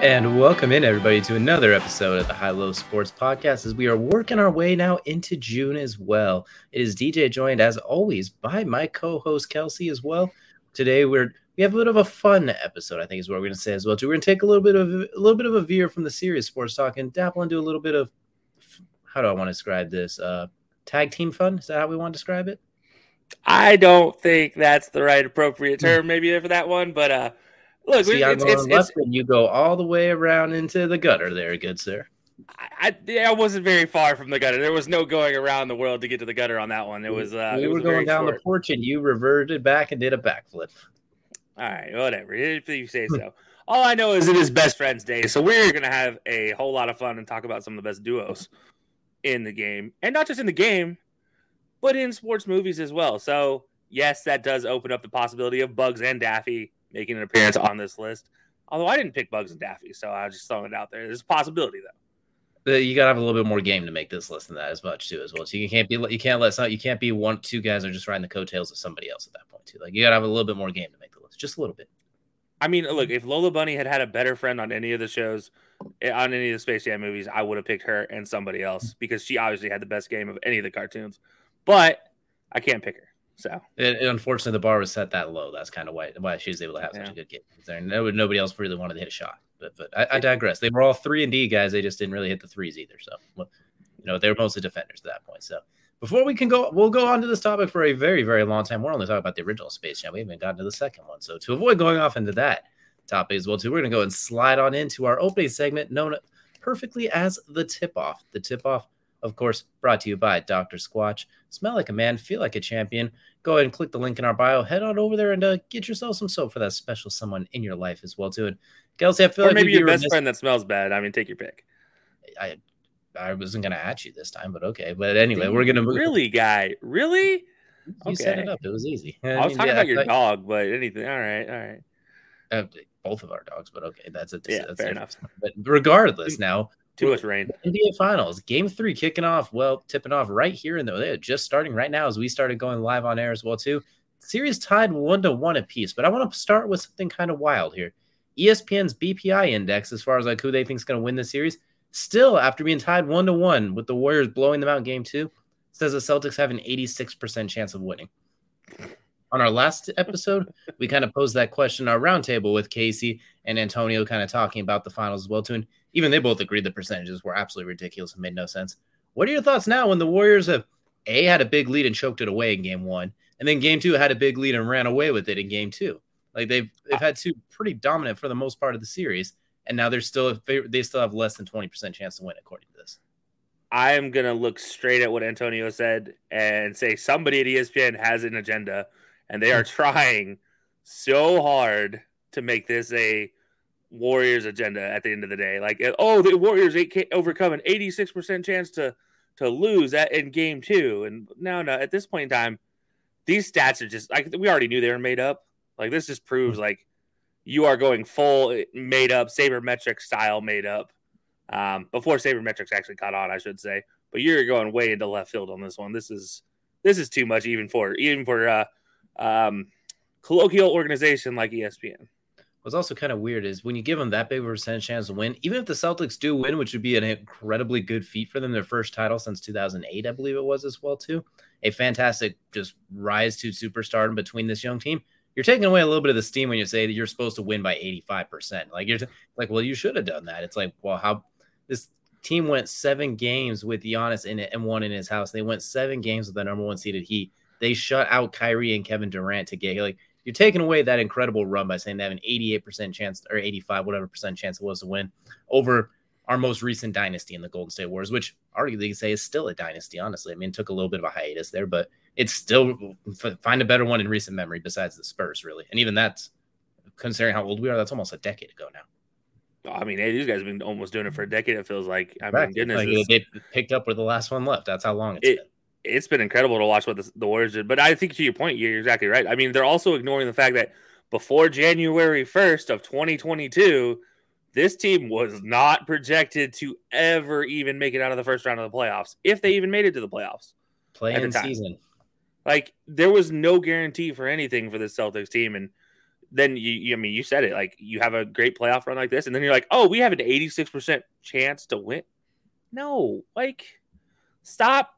And welcome in, everybody, to another episode of the High Low Sports Podcast as we are working our way now into June as well. It is DJ joined, as always, by my co host Kelsey as well. Today, we're we have a bit of a fun episode, I think is what we're going to say as well. We're going to take a little bit of a little bit of a veer from the serious sports talk and dabble into a little bit of how do I want to describe this? Uh, tag team fun? Is that how we want to describe it? I don't think that's the right appropriate term, maybe for that one, but uh, Look, See, I'm it's, going it's, left, it's, and you go all the way around into the gutter there, good sir. I, I, I wasn't very far from the gutter. There was no going around the world to get to the gutter on that one. It was uh, we it were going down short. the porch, and you reverted back and did a backflip. All right, whatever. If you say so. All I know is it is Best Friends Day, so we're gonna have a whole lot of fun and talk about some of the best duos in the game, and not just in the game, but in sports movies as well. So yes, that does open up the possibility of Bugs and Daffy making an appearance on this list. Although I didn't pick Bugs and Daffy, so I was just throwing it out there. There's a possibility though. You gotta have a little bit more game to make this list than that as much too as well. So you can't be you can't let you can't be one two guys are just riding the coattails of somebody else at that point too. Like you gotta have a little bit more game to make the list, just a little bit. I mean, look, if Lola Bunny had had a better friend on any of the shows, eh, on any of the Space Jam movies, I would have picked her and somebody else because she obviously had the best game of any of the cartoons. But I can't pick her. So unfortunately, the bar was set that low. That's kind of why why she was able to have such a good game. There, no, nobody else really wanted to hit a shot. But but I, I digress. They were all three and D guys. They just didn't really hit the threes either. So well, you know they were mostly defenders at that point. So before we can go, we'll go on to this topic for a very very long time. We're only talking about the original Space Jam. We haven't gotten to the second one. So to avoid going off into that topic as well too, we're gonna go and slide on into our opening segment known perfectly as the tip off. The tip off, of course, brought to you by Dr. Squatch. Smell like a man, feel like a champion. Go ahead and click the link in our bio. Head on over there and uh, get yourself some soap for that special someone in your life as well too. And Kelsey, I feel or like maybe be your best remiss- friend that smells bad. I mean, take your pick. I I wasn't gonna at you this time, but okay. But anyway, we're gonna move. Really, guy? Really? You set it up. It was easy. I, was mean, talking yeah, about your I- dog, but anything. All right, all right. uh, both of our dogs, but okay, that's a Yeah, that's fair a- enough. But regardless, now Too much rain. NBA Finals, Game Three kicking off. Well, tipping off right here in the they're just starting right now as we started going live on air as well too. Series tied one to one apiece, but I want to start with something kind of wild here. ESPN's BPI index, as far as like who they think is going to win the series, still after being tied one to one with the Warriors blowing them out in Game Two, says the Celtics have an eighty six percent chance of winning. On our last episode, we kind of posed that question in our roundtable with Casey and Antonio, kind of talking about the finals as well too. And even they both agreed the percentages were absolutely ridiculous and made no sense. What are your thoughts now when the Warriors have a had a big lead and choked it away in game one, and then game two had a big lead and ran away with it in game two? Like they've they've had two pretty dominant for the most part of the series, and now they're still they still have less than twenty percent chance to win according to this. I am gonna look straight at what Antonio said and say somebody at ESPN has an agenda, and they are trying so hard to make this a Warriors agenda at the end of the day. Like, oh, the Warriors eight overcome an eighty six percent chance to to lose at in game two, and no, no, at this point in time, these stats are just like we already knew they were made up. Like this just proves like you are going full made up sabermetric style made up um, before sabermetrics actually caught on, I should say. But you're going way into left field on this one. This is this is too much even for even for uh, um, colloquial organization like ESPN. What's also kind of weird is when you give them that big of a percentage chance to win, even if the Celtics do win, which would be an incredibly good feat for them, their first title since 2008, I believe it was as well too. A fantastic just rise to superstardom between this young team. You're taking away a little bit of the steam when you say that you're supposed to win by 85%. Like you're t- like, well, you should have done that. It's like, well, how this team went seven games with Giannis in it and one in his house. They went seven games with the number one seeded Heat. They shut out Kyrie and Kevin Durant to get like you're taking away that incredible run by saying they have an 88% chance or 85, whatever percent chance it was to win over our most recent dynasty in the Golden State Wars, which arguably you say is still a dynasty, honestly. I mean, took a little bit of a hiatus there, but it's still find a better one in recent memory besides the Spurs, really. And even that's considering how old we are, that's almost a decade ago now. I mean, hey, these guys have been almost doing it for a decade. It feels like. I mean, goodness, like they picked up with the last one left. That's how long it's it, been it's been incredible to watch what the, the, Warriors did. But I think to your point, you're exactly right. I mean, they're also ignoring the fact that before January 1st of 2022, this team was not projected to ever even make it out of the first round of the playoffs, if they even made it to the playoffs. Playing season. Like there was no guarantee for anything for the Celtics team, and then you, you, I mean, you said it. Like you have a great playoff run like this, and then you're like, oh, we have an 86 percent chance to win. No, like stop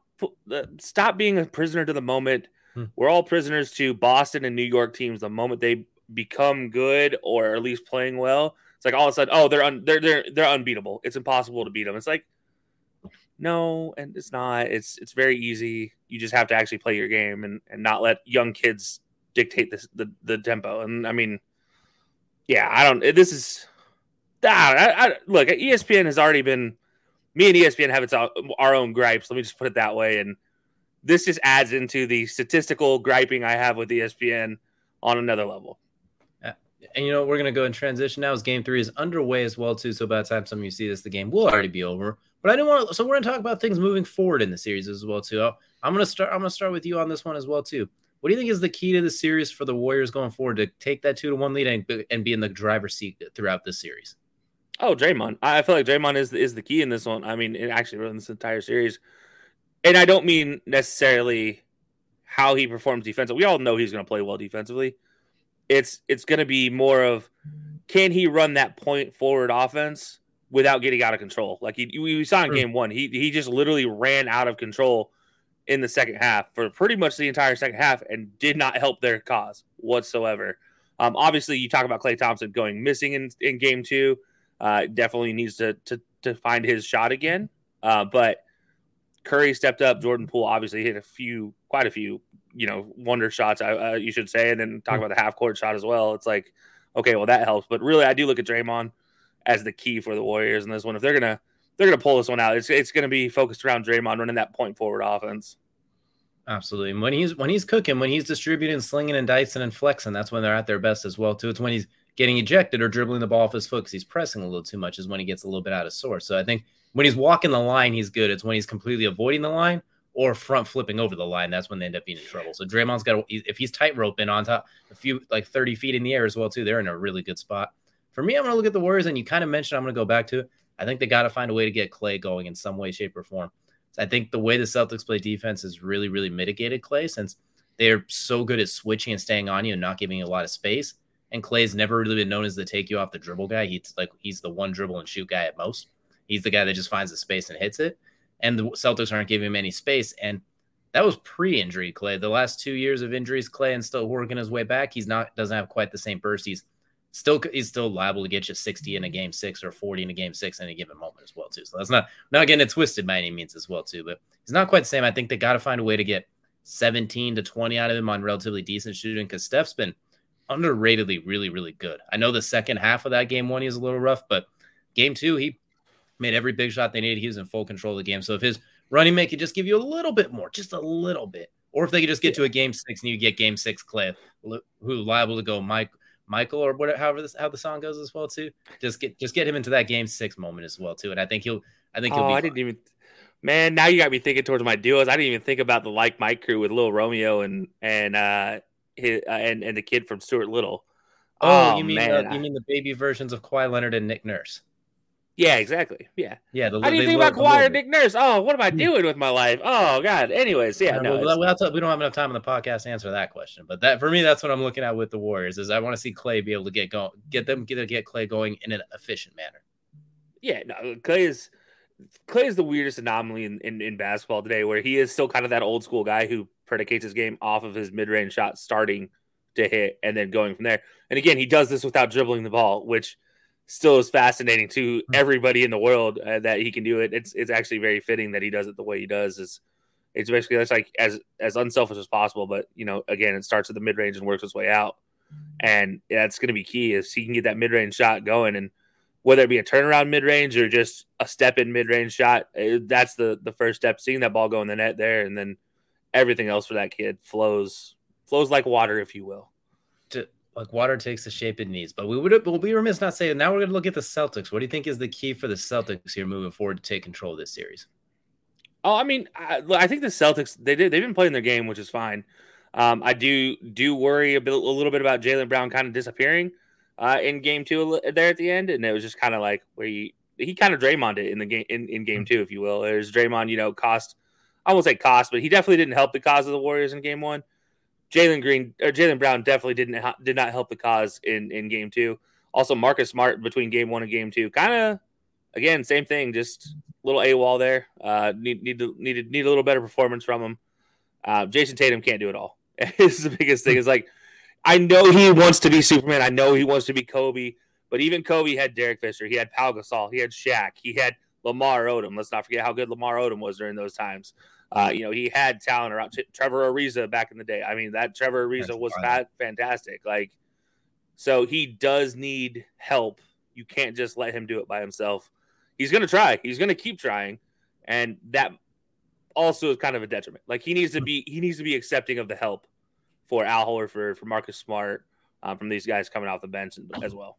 stop being a prisoner to the moment. Hmm. We're all prisoners to Boston and New York teams. The moment they become good or at least playing well, it's like all of a sudden, oh, they're un- they're they're they're unbeatable. It's impossible to beat them. It's like no, and it's not. It's it's very easy. You just have to actually play your game and and not let young kids dictate this the the tempo. And I mean, yeah, I don't. This is. I, I, look, ESPN has already been me and ESPN have its our own gripes. Let me just put it that way. And this just adds into the statistical griping I have with ESPN on another level. And you know, we're gonna go in transition now as game three is underway as well, too. So by the time some of you see this, the game will already be over. But I didn't want to so we're gonna talk about things moving forward in the series as well, too. I'm gonna start I'm gonna start with you on this one as well, too. What do you think is the key to the series for the Warriors going forward to take that two to one lead and, and be in the driver's seat throughout this series? Oh, Draymond. I feel like Draymond is is the key in this one. I mean, it actually in this entire series. And I don't mean necessarily how he performs defensively. We all know he's going to play well defensively. It's it's going to be more of can he run that point forward offense without getting out of control? Like he, we saw in game one, he he just literally ran out of control in the second half for pretty much the entire second half and did not help their cause whatsoever. Um, obviously, you talk about Klay Thompson going missing in, in game two uh, definitely needs to, to to find his shot again. Uh, but Curry stepped up. Jordan Poole obviously hit a few, quite a few, you know, wonder shots. Uh, you should say, and then talk hmm. about the half court shot as well. It's like, okay, well that helps. But really, I do look at Draymond as the key for the Warriors in this one. If they're gonna they're gonna pull this one out, it's it's gonna be focused around Draymond running that point forward offense. Absolutely. And when he's when he's cooking, when he's distributing, slinging, and dicing and flexing, that's when they're at their best as well too. It's when he's getting ejected or dribbling the ball off his foot because he's pressing a little too much is when he gets a little bit out of sorts. So I think when he's walking the line, he's good. It's when he's completely avoiding the line or front flipping over the line. That's when they end up being in trouble. So Draymond's got if he's tight roping on top, a few like 30 feet in the air as well, too, they're in a really good spot. For me, I'm going to look at the Warriors, and you kind of mentioned I'm going to go back to it. I think they got to find a way to get Klay going in some way, shape, or form. I think the way the Celtics play defense is really, really mitigated Klay since they're so good at switching and staying on you and not giving you a lot of space. And Klay's never really been known as the take you off the dribble guy. He's like he's the one dribble and shoot guy at most. He's the guy that just finds the space and hits it. And the Celtics aren't giving him any space. And that was pre-injury Klay. The last two years of injuries, Klay, and still working his way back. He's not doesn't have quite the same burst. He's still he's still liable to get you 60 in a game six or 40 in a game six in a given moment as well too. So that's not not getting it twisted by any means as well too. But he's not quite the same. I think they got to find a way to get 17 to 20 out of him on relatively decent shooting because Steph's been underratedly really, really good. I know the second half of that game one he was a little rough, but game two, he made every big shot they needed. He was in full control of the game. So if his running mate could just give you a little bit more, just a little bit, or if they could just get to a game six and you get game six Klay, who liable to go Mike, Michael or whatever, however this how the song goes as well too. Just get just get him into that game six moment as well too, and I think he'll I think he'll. Oh, I didn't even. Man, now you got me thinking towards my duos. I didn't even think about the like Mike crew with Lil Romeo and and uh his, uh, and and the kid from Stuart Little. Oh, oh you mean uh, you mean the baby versions of Kawhi Leonard and Nick Nurse? Yeah, exactly. Yeah. Yeah. The, How do you they think about Kawhi or Nick Nurse? Oh, what am I doing with my life? Oh God. Anyways, yeah, no. well, we'll have to- we don't have enough time on the podcast to answer that question. But that for me, that's what I'm looking at with the Warriors. Is I want to see Klay be able to get going, get them get get Klay going in an efficient manner. Yeah, no, Klay is Klay is the weirdest anomaly in, in, in basketball today, where he is still kind of that old school guy who predicates his game off of his mid range shot starting to hit and then going from there. And again, he does this without dribbling the ball, which still is fascinating to everybody in the world uh, that he can do it. It's it's actually very fitting that he does it the way he does. Is it's basically that's like as as unselfish as possible, but you know, again, it starts at the mid range and works its way out, and that's going to be key is he can get that mid range shot going and whether it be a turnaround mid range or just a step in mid range shot, eh, that's the the first step. Seeing that ball go in the net there, and then everything else for that kid flows flows like water, if you will. To, like water takes the shape it needs. But we would we'll be remiss not saying. Now we're going to look at the Celtics. What do you think is the key for the Celtics here moving forward to take control of this series? Oh, I mean, I, I think the Celtics they did they've been playing their game, which is fine. Um, I do do worry a bit a little bit about Jaylen Brown kind of disappearing uh, in game two there at the end, and it was just kind of like where he he kind of Draymond it in the game in, in game two, if you will. There's Draymond, you know, cost I won't say cost, but he definitely didn't help the cause of the Warriors in game one. Jalen Green or Jaylen Brown definitely didn't ha- did not help the cause in in game two. Also, Marcus Smart between game one and game two, kind of again same thing, just little a wall there. Uh, need need to need to, need a little better performance from him. Uh, Jayson Tatum can't do it all. this is the biggest thing. Is like I know he wants to be Superman. I know he wants to be Kobe. But even Kobe had Derek Fisher. He had Pau Gasol. He had Shaq. He had Lamar Odom. Let's not forget how good Lamar Odom was during those times. Uh, you know, he had talent around Trevor Ariza back in the day. I mean, that Trevor Ariza That's was wild. fa- fantastic. Like, so he does need help. You can't just let him do it by himself. He's going to try. He's going to keep trying, and that also is kind of a detriment. Like he needs to be he needs to be accepting of the help for Al Horford, for Marcus Smart, um, from these guys coming off the bench as well.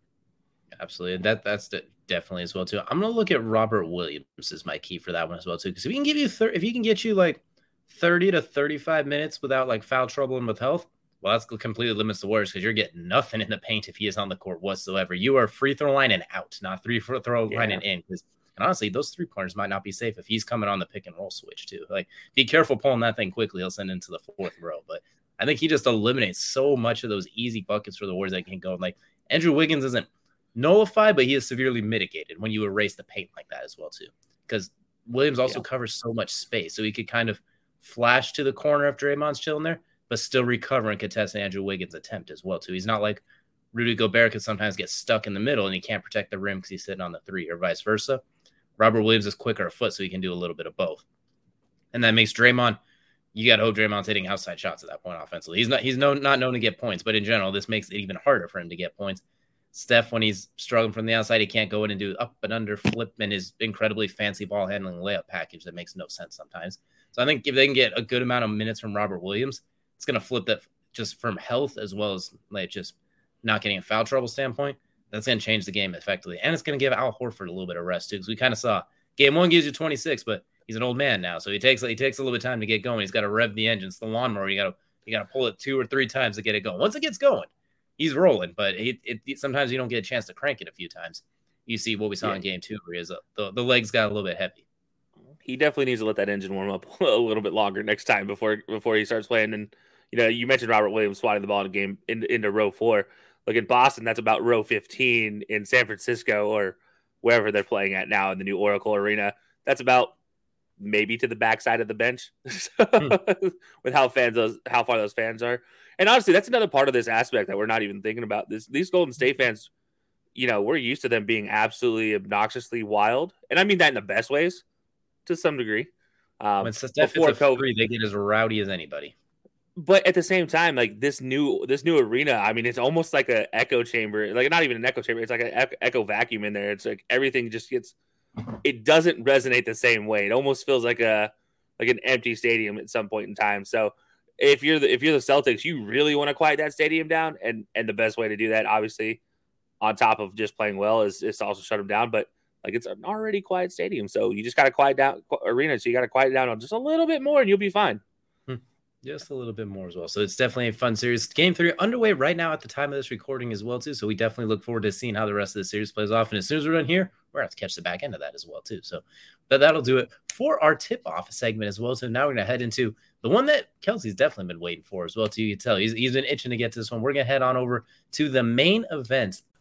Absolutely. That that's de- definitely as well too. I'm gonna look at Robert Williams as my key for that one as well too. Because if he can give you thir- if he can get you like 30 to 35 minutes without like foul trouble and with health, well, that's completely limits the Warriors because you're getting nothing in the paint if he is on the court whatsoever. You are free throw line and out, not three free throw line and in. Because and honestly, those three pointers might not be safe if he's coming on the pick and roll switch too. Like, be careful pulling that thing quickly; he'll send into the fourth row. But I think he just eliminates so much of those easy buckets for the Warriors that can go. Like Andrew Wiggins isn't nullified, but he is severely mitigated when you erase the paint like that as well too. Because Williams also Yeah. covers so much space, so he could kind of flash to the corner if Draymond's chilling there, but still recover and contest Andrew Wiggins' attempt as well too. He's not like Rudy Gobert could sometimes get stuck in the middle and he can't protect the rim because he's sitting on the three, or vice versa. Robert Williams is quicker of foot, so he can do a little bit of both, and that makes Draymond. You got to hope Draymond's hitting outside shots at that point offensively. He's not he's known not known to get points, but in general, this makes it even harder for him to get points. Steph, when he's struggling from the outside, he can't go in and do up and under flip and his incredibly fancy ball handling layup package that makes no sense sometimes. So I think if they can get a good amount of minutes from Robert Williams, it's going to flip that just from health as well as like just not getting a foul trouble standpoint. That's going to change the game effectively, and it's going to give Al Horford a little bit of rest too, because we kind of saw game one gives you 26, but he's an old man now, so he takes he takes a little bit of time to get going. He's got to rev the engine. It's the lawnmower. You got to you got to pull it two or three times to get it going. Once it gets going, he's rolling. But it, it, sometimes you don't get a chance to crank it a few times. You see what we saw Yeah. in game two, where his, the the legs got a little bit heavy. He definitely needs to let that engine warm up a little bit longer next time before before he starts playing. And you know, you mentioned Robert Williams swatting the ball in a game in, into row four. Look in Boston, that's about row 15 in San Francisco or wherever they're playing at now in the new Oracle Arena. That's about maybe to the backside of the bench with how fans those how far those fans are. And honestly, that's another part of this aspect that we're not even thinking about. This these Golden State fans, you know, we're used to them being absolutely obnoxiously wild, and I mean that in the best ways, to some degree. Um, When Steph before COVID. they get as rowdy as anybody. but at the same time, like this new this new arena, I mean, it's almost like an echo chamber. Like not even an echo chamber; it's like an echo vacuum in there. It's like everything just gets. It doesn't resonate the same way. It almost feels like a like an empty stadium at some point in time. So if you're the if you're the Celtics, you really want to quiet that stadium down, and and the best way to do that, obviously, on top of just playing well, is is to also shut them down. But like it's an already quiet stadium, so you just got to quiet down arena. So you got to quiet down just a little bit more, and you'll be fine. Just a little bit more as well. So it's definitely a fun series. Game three underway right now at the time of this recording as well too. So we definitely look forward to seeing how the rest of the series plays off. And as soon as we're done here, we're gonna catch the back end of that as well too. So, but that'll do it for our tip off segment as well. So now we're gonna head into the one that Kelsey's definitely been waiting for as well too. You can tell he's, he's been itching to get to this one. We're gonna head on over to the main event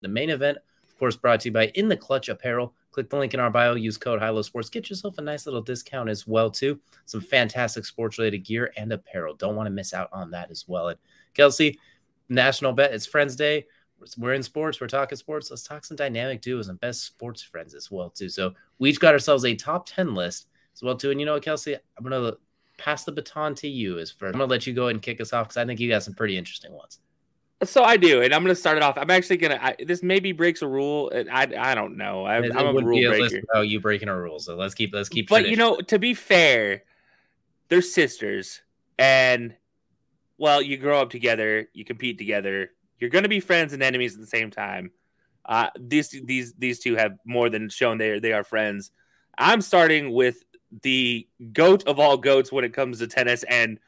The main event, of course, brought to you by In the Clutch Apparel. Click the link in our bio, use code HILO Sports, get yourself a nice little discount as well too. Some fantastic sports related gear and apparel. Don't want to miss out on that as well. And Kelsey, national bet. It's Friends Day. We're in sports. We're talking sports. Let's talk some dynamic duos and best sports friends as well too. So we each got ourselves a top ten list as well too. And you know what, Kelsey, I'm gonna pass the baton to you as first. I'm gonna let you go and kick us off because I think you got some pretty interesting ones. So I do, and I'm going to start it off. I'm actually going to. This maybe breaks a rule. I I don't know. I, am a rule breaker. Oh, you breaking a rule. So let's keep let's keep. But tradition. you know, to be fair, they're sisters, and well, you grow up together, you compete together. You're going to be friends and enemies at the same time. Uh, these these these two have more than shown they they are friends. I'm starting with the goat of all goats when it comes to tennis, and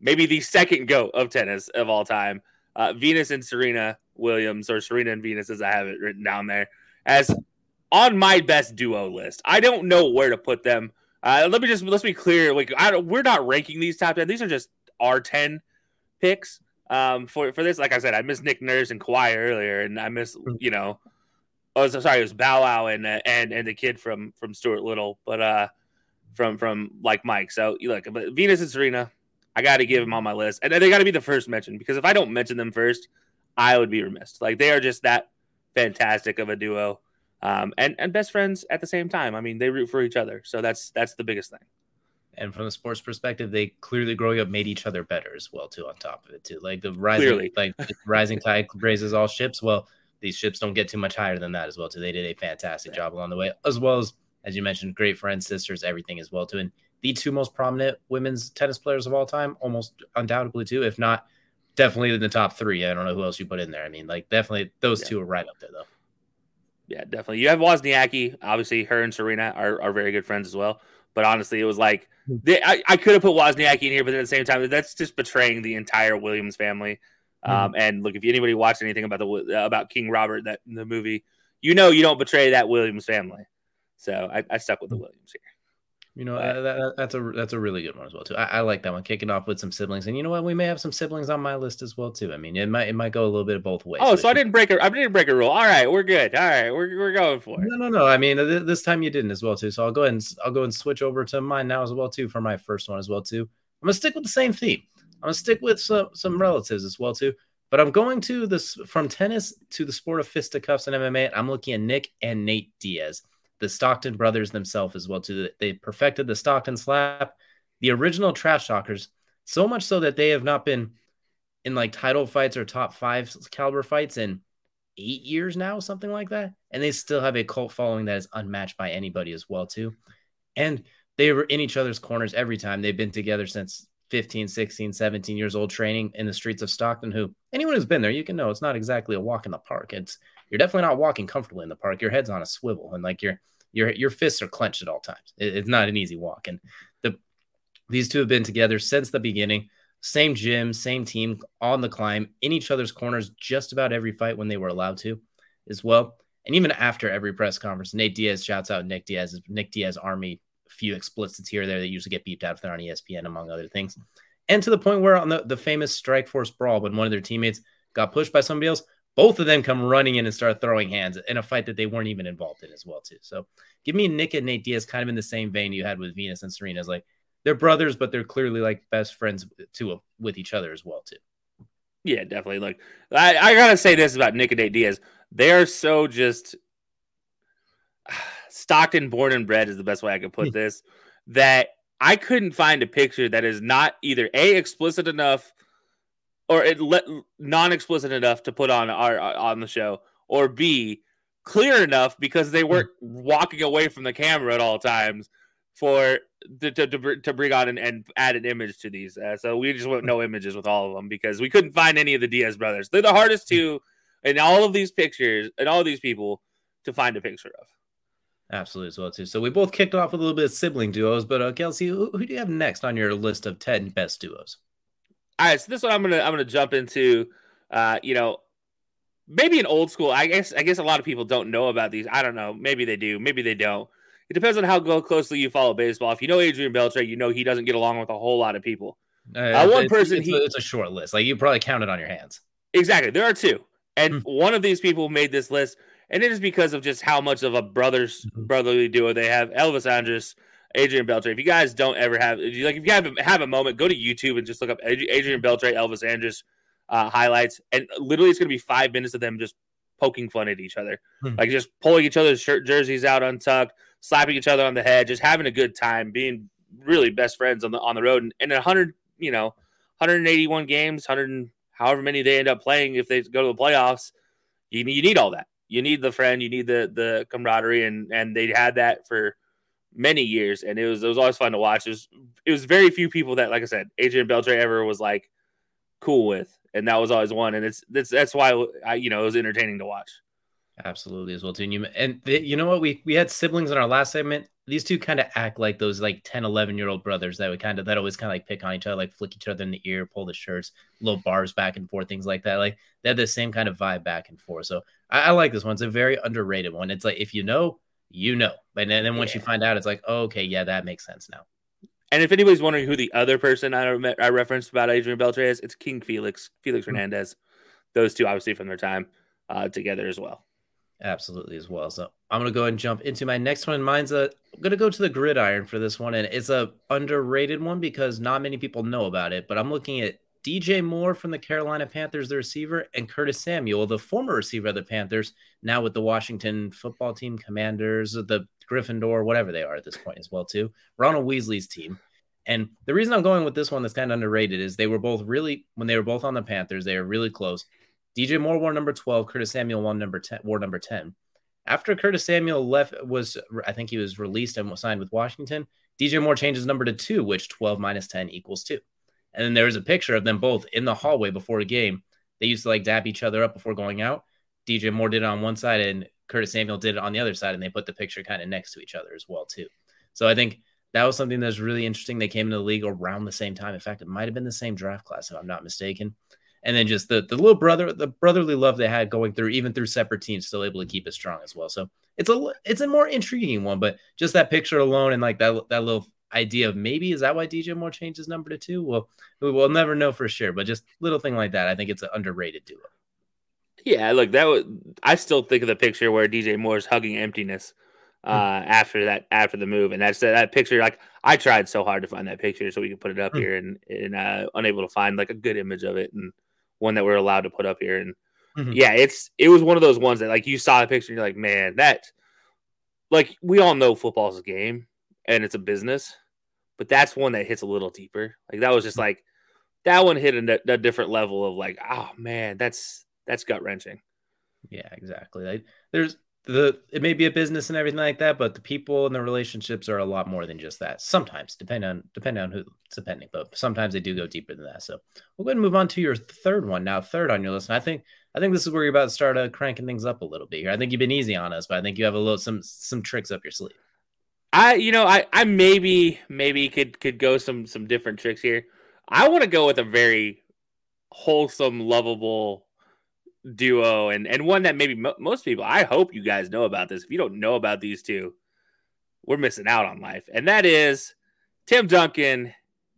maybe the second goat of tennis of all time uh, Venus and Serena Williams, or Serena and Venus, as I have it written down there, as on my best duo list. I don't know where to put them. Uh, let me just let's be clear. Like, I we're not ranking these top ten. These are just our ten picks. Um, for for this, like I said, I miss Nick Nurse and Kawhi earlier, and I miss you know, oh sorry, it was Bow Wow and uh, and and the kid from from Stuart Little, but uh, from from like Mike. So you look, but Venus and Serena, I got to give them on my list, and they got to be the first mention because if I don't mention them first, I would be remiss. Like they are just that fantastic of a duo, um, and and best friends at the same time. I mean, they root for each other, so that's that's the biggest thing. And from the sports perspective, they clearly growing up made each other better as well too. On top of it too, like the rising clearly. like the rising tide raises all ships. Well, these ships don't get too much higher than that as well too. They did a fantastic job along the way, as well as as you mentioned, great friends, sisters, everything as well too. And the two most prominent women's tennis players of all time, almost undoubtedly too, if not definitely in the top three. I don't know who else you put in there. I mean, like definitely those yeah. two are right up there though. Yeah, definitely. You have Wozniacki. Obviously, her and Serena are, are very good friends as well. But honestly, it was like hmm. they, I, I could have put Wozniacki in here, but at the same time, that's just betraying the entire Williams family. Mm-hmm. Um, and look, if anybody watched anything about the about King Robert that the movie, you know you don't betray that Williams family. So I, I stuck with the hmm. Williams here. You know, uh, that, that's a that's a really good one as well too. I, I, like that one. Kicking off with some siblings, and you know what? We may have some siblings on my list as well too. I mean, it might it might go a little bit of both ways. Oh, so I didn't break a I didn't break a rule. All right, we're good. All right, we're, we're going for it. No, no, no. I mean, th- this time you didn't as well too. So I'll go ahead and I'll go and switch over to mine now as well too for my first one as well too. I'm gonna stick with the same theme. I'm gonna stick with some some relatives as well too. But I'm going to this from tennis to the sport of fisticuffs and MMA. I'm looking at Nick and Nate Diaz the Stockton brothers themselves as well too. They perfected the Stockton slap, the original trash talkers, so much so that they have not been in like title fights or top five caliber fights in eight years now, something like that. And they still have a cult following that is unmatched by anybody as well too. And they were in each other's corners every time. They've been together since 15, 16, 17 years old training in the streets of Stockton. Who anyone who's been there, you can know it's not exactly a walk in the park. It's you're definitely not walking comfortably in the park. Your head's on a swivel and like you're your your fists are clenched at all times. It, it's not an easy walk. And the these two have been together since the beginning. Same gym, same team, on the climb, in each other's corners, just about every fight when they were allowed to, as well. And even after every press conference, Nate Diaz shouts out Nick Diaz, Nick Diaz Army, a few explicits here or there that usually get beeped out if they're on ESPN, among other things. And to the point where on the, the famous Strikeforce brawl, when one of their teammates got pushed by somebody else, both of them come running in and start throwing hands in a fight that they weren't even involved in as well too. So give me Nick and Nate Diaz kind of in the same vein you had with Venus and Serena. It's like they're brothers, but they're clearly like best friends too uh, with each other as well too. Yeah, definitely. Like I, I gotta say this about Nick and Nate Diaz. They are so just Stockton born and bred is the best way I could put hmm. this. That I couldn't find a picture that is not either a explicit enough or it let non-explicit enough to put on our on the show, or b clear enough because they weren't walking away from the camera at all times for to to, to, bring on and, and, add an image to these. Uh, so we just went no images with all of them because we couldn't find any of the Diaz brothers. They're the hardest two in all of these pictures and all of these people to find a picture of. Absolutely, as well too. So we both kicked off with a little bit of sibling duos, but uh, Kelsey, who, who do you have next on your list of ten best duos? All right, so this one I'm gonna I'm gonna jump into. Uh, you know, maybe an old school. I guess I guess a lot of people don't know about these. I don't know. Maybe they do. Maybe they don't. It depends on how closely you follow baseball. If you know Adrian Beltre, you know he doesn't get along with a whole lot of people. Uh, uh, one it's, person, it's, he, a, it's a short list. Like you probably count it on your hands. Exactly. There are two, and mm-hmm. one of these people made this list and it is because of just how much of a brothers mm-hmm. brotherly duo they have. Elvis Andrus, Adrian Beltre. If you guys don't ever have, if you like, if you have have a moment, go to YouTube and just look up Adrian Beltre, Elvis Andrus uh, highlights, and literally it's going to be five minutes of them just poking fun at each other, hmm. like just pulling each other's shirt jerseys out untucked, slapping each other on the head, just having a good time, being really best friends on the on the road, and, and 100, you know, 181 games, 100, however many they end up playing if they go to the playoffs, you, you need all that you need the friend, you need the the camaraderie, and and they had that for many years, and it was it was always fun to watch. It was it was very few people that, like I said, Adrian Beltre ever was like cool with, and that was always one, and it's that's that's why I you know it was entertaining to watch. Absolutely as well too. And you, and the, you know what? We we had siblings in our last segment. These two kind of act like those like 10, 11 year old brothers that would kind of that always kind of like pick on each other, like flick each other in the ear, pull the shirts, little bars back and forth, things like that. Like they had the same kind of vibe back and forth. So I, I like this one. It's a very underrated one. It's like if you know, you know. And then, and then once yeah. you find out, it's like, oh, okay, yeah, that makes sense now. And if anybody's wondering who the other person I, I referenced about Adrian Beltre is, it's King Felix, Felix mm-hmm. Hernandez. Those two, obviously, from their time uh, together as well. Absolutely, as well. So I'm gonna go ahead and jump into my next one. Mine's a I'm gonna go to the gridiron for this one, and it's a underrated one because not many people know about it. But I'm looking at DJ Moore from the Carolina Panthers, the receiver, and Curtis Samuel, the former receiver of the Panthers, now with the Washington football team, Commanders, the Gryffindor, whatever they are at this point as well, too. Ronald Weasley's team. And the reason I'm going with this one that's kind of underrated is they were both really, when they were both on the Panthers, they were really close. DJ Moore wore number 12, Curtis Samuel won number 10, wore number 10. After Curtis Samuel left, was I think he was released and signed with Washington. DJ Moore changes number to two, which 12 minus 10 equals two. And then there was a picture of them both in the hallway before a game. They used to like dap each other up before going out. DJ Moore did it on one side and Curtis Samuel did it on the other side, and they put the picture kind of next to each other as well, too. So I think that was something that was really interesting. They came into the league around the same time. In fact, it might have been the same draft class, if I'm not mistaken and then just the the little brother the brotherly love they had going through even through separate teams still able to keep it strong as well so it's a it's a more intriguing one but just that picture alone and like that that little idea of maybe is that why DJ Moore changed his number to two well we'll never know for sure but just little thing like that I think it's an underrated duo yeah look that was I still think of the picture where DJ Moore is hugging emptiness uh, mm-hmm. after that after the move and that's that picture like I tried so hard to find that picture so we could put it up mm-hmm. here and and uh, unable to find like a good image of it and one that we're allowed to put up here. And mm-hmm. yeah, it's it was one of those ones that like you saw the picture and you're like, man, that like we all know football's a game and it's a business, but that's one that hits a little deeper. Like that was just mm-hmm. like that one hit a, a different level of like, oh man, that's that's gut wrenching. Yeah, exactly. Like, there's the it may be a business and everything like that, but the people and the relationships are a lot more than just that. Sometimes, depending on depending on who it's depending, but sometimes they do go deeper than that. So we'll go ahead and move on to your third one now. Third on your list, and I think I think this is where you're about to start uh, cranking things up a little bit here. I think you've been easy on us, but I think you have a little some some tricks up your sleeve. I you know I I maybe maybe could could go some some different tricks here. I want to go with a very wholesome, lovable duo and and one that maybe most people I hope you guys know about this. If you don't know about these two, we're missing out on life. And that is Tim Duncan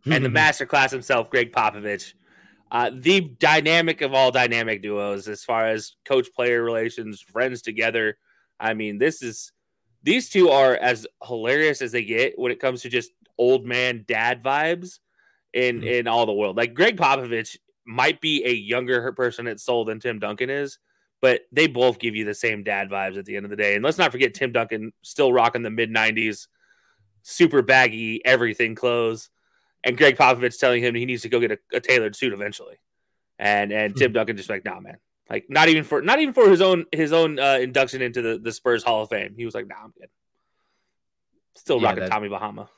and the masterclass himself, Gregg Popovich. Uh, the dynamic of all dynamic duos as far as coach player relations, friends together. I mean, this is these two are as hilarious as they get when it comes to just old man dad vibes in mm-hmm. in all the world. Like Gregg Popovich might be a younger person at soul than Tim Duncan is, but they both give you the same dad vibes at the end of the day. And let's not forget Tim Duncan still rocking the mid 90s super baggy everything clothes, and Gregg Popovich telling him he needs to go get a, a tailored suit eventually, and and Tim Duncan just like, nah, man, like not even for not even for his own his own uh, induction into the the Spurs Hall of Fame. He was like, nah, I'm good. Still Yeah, rocking that- Tommy Bahama.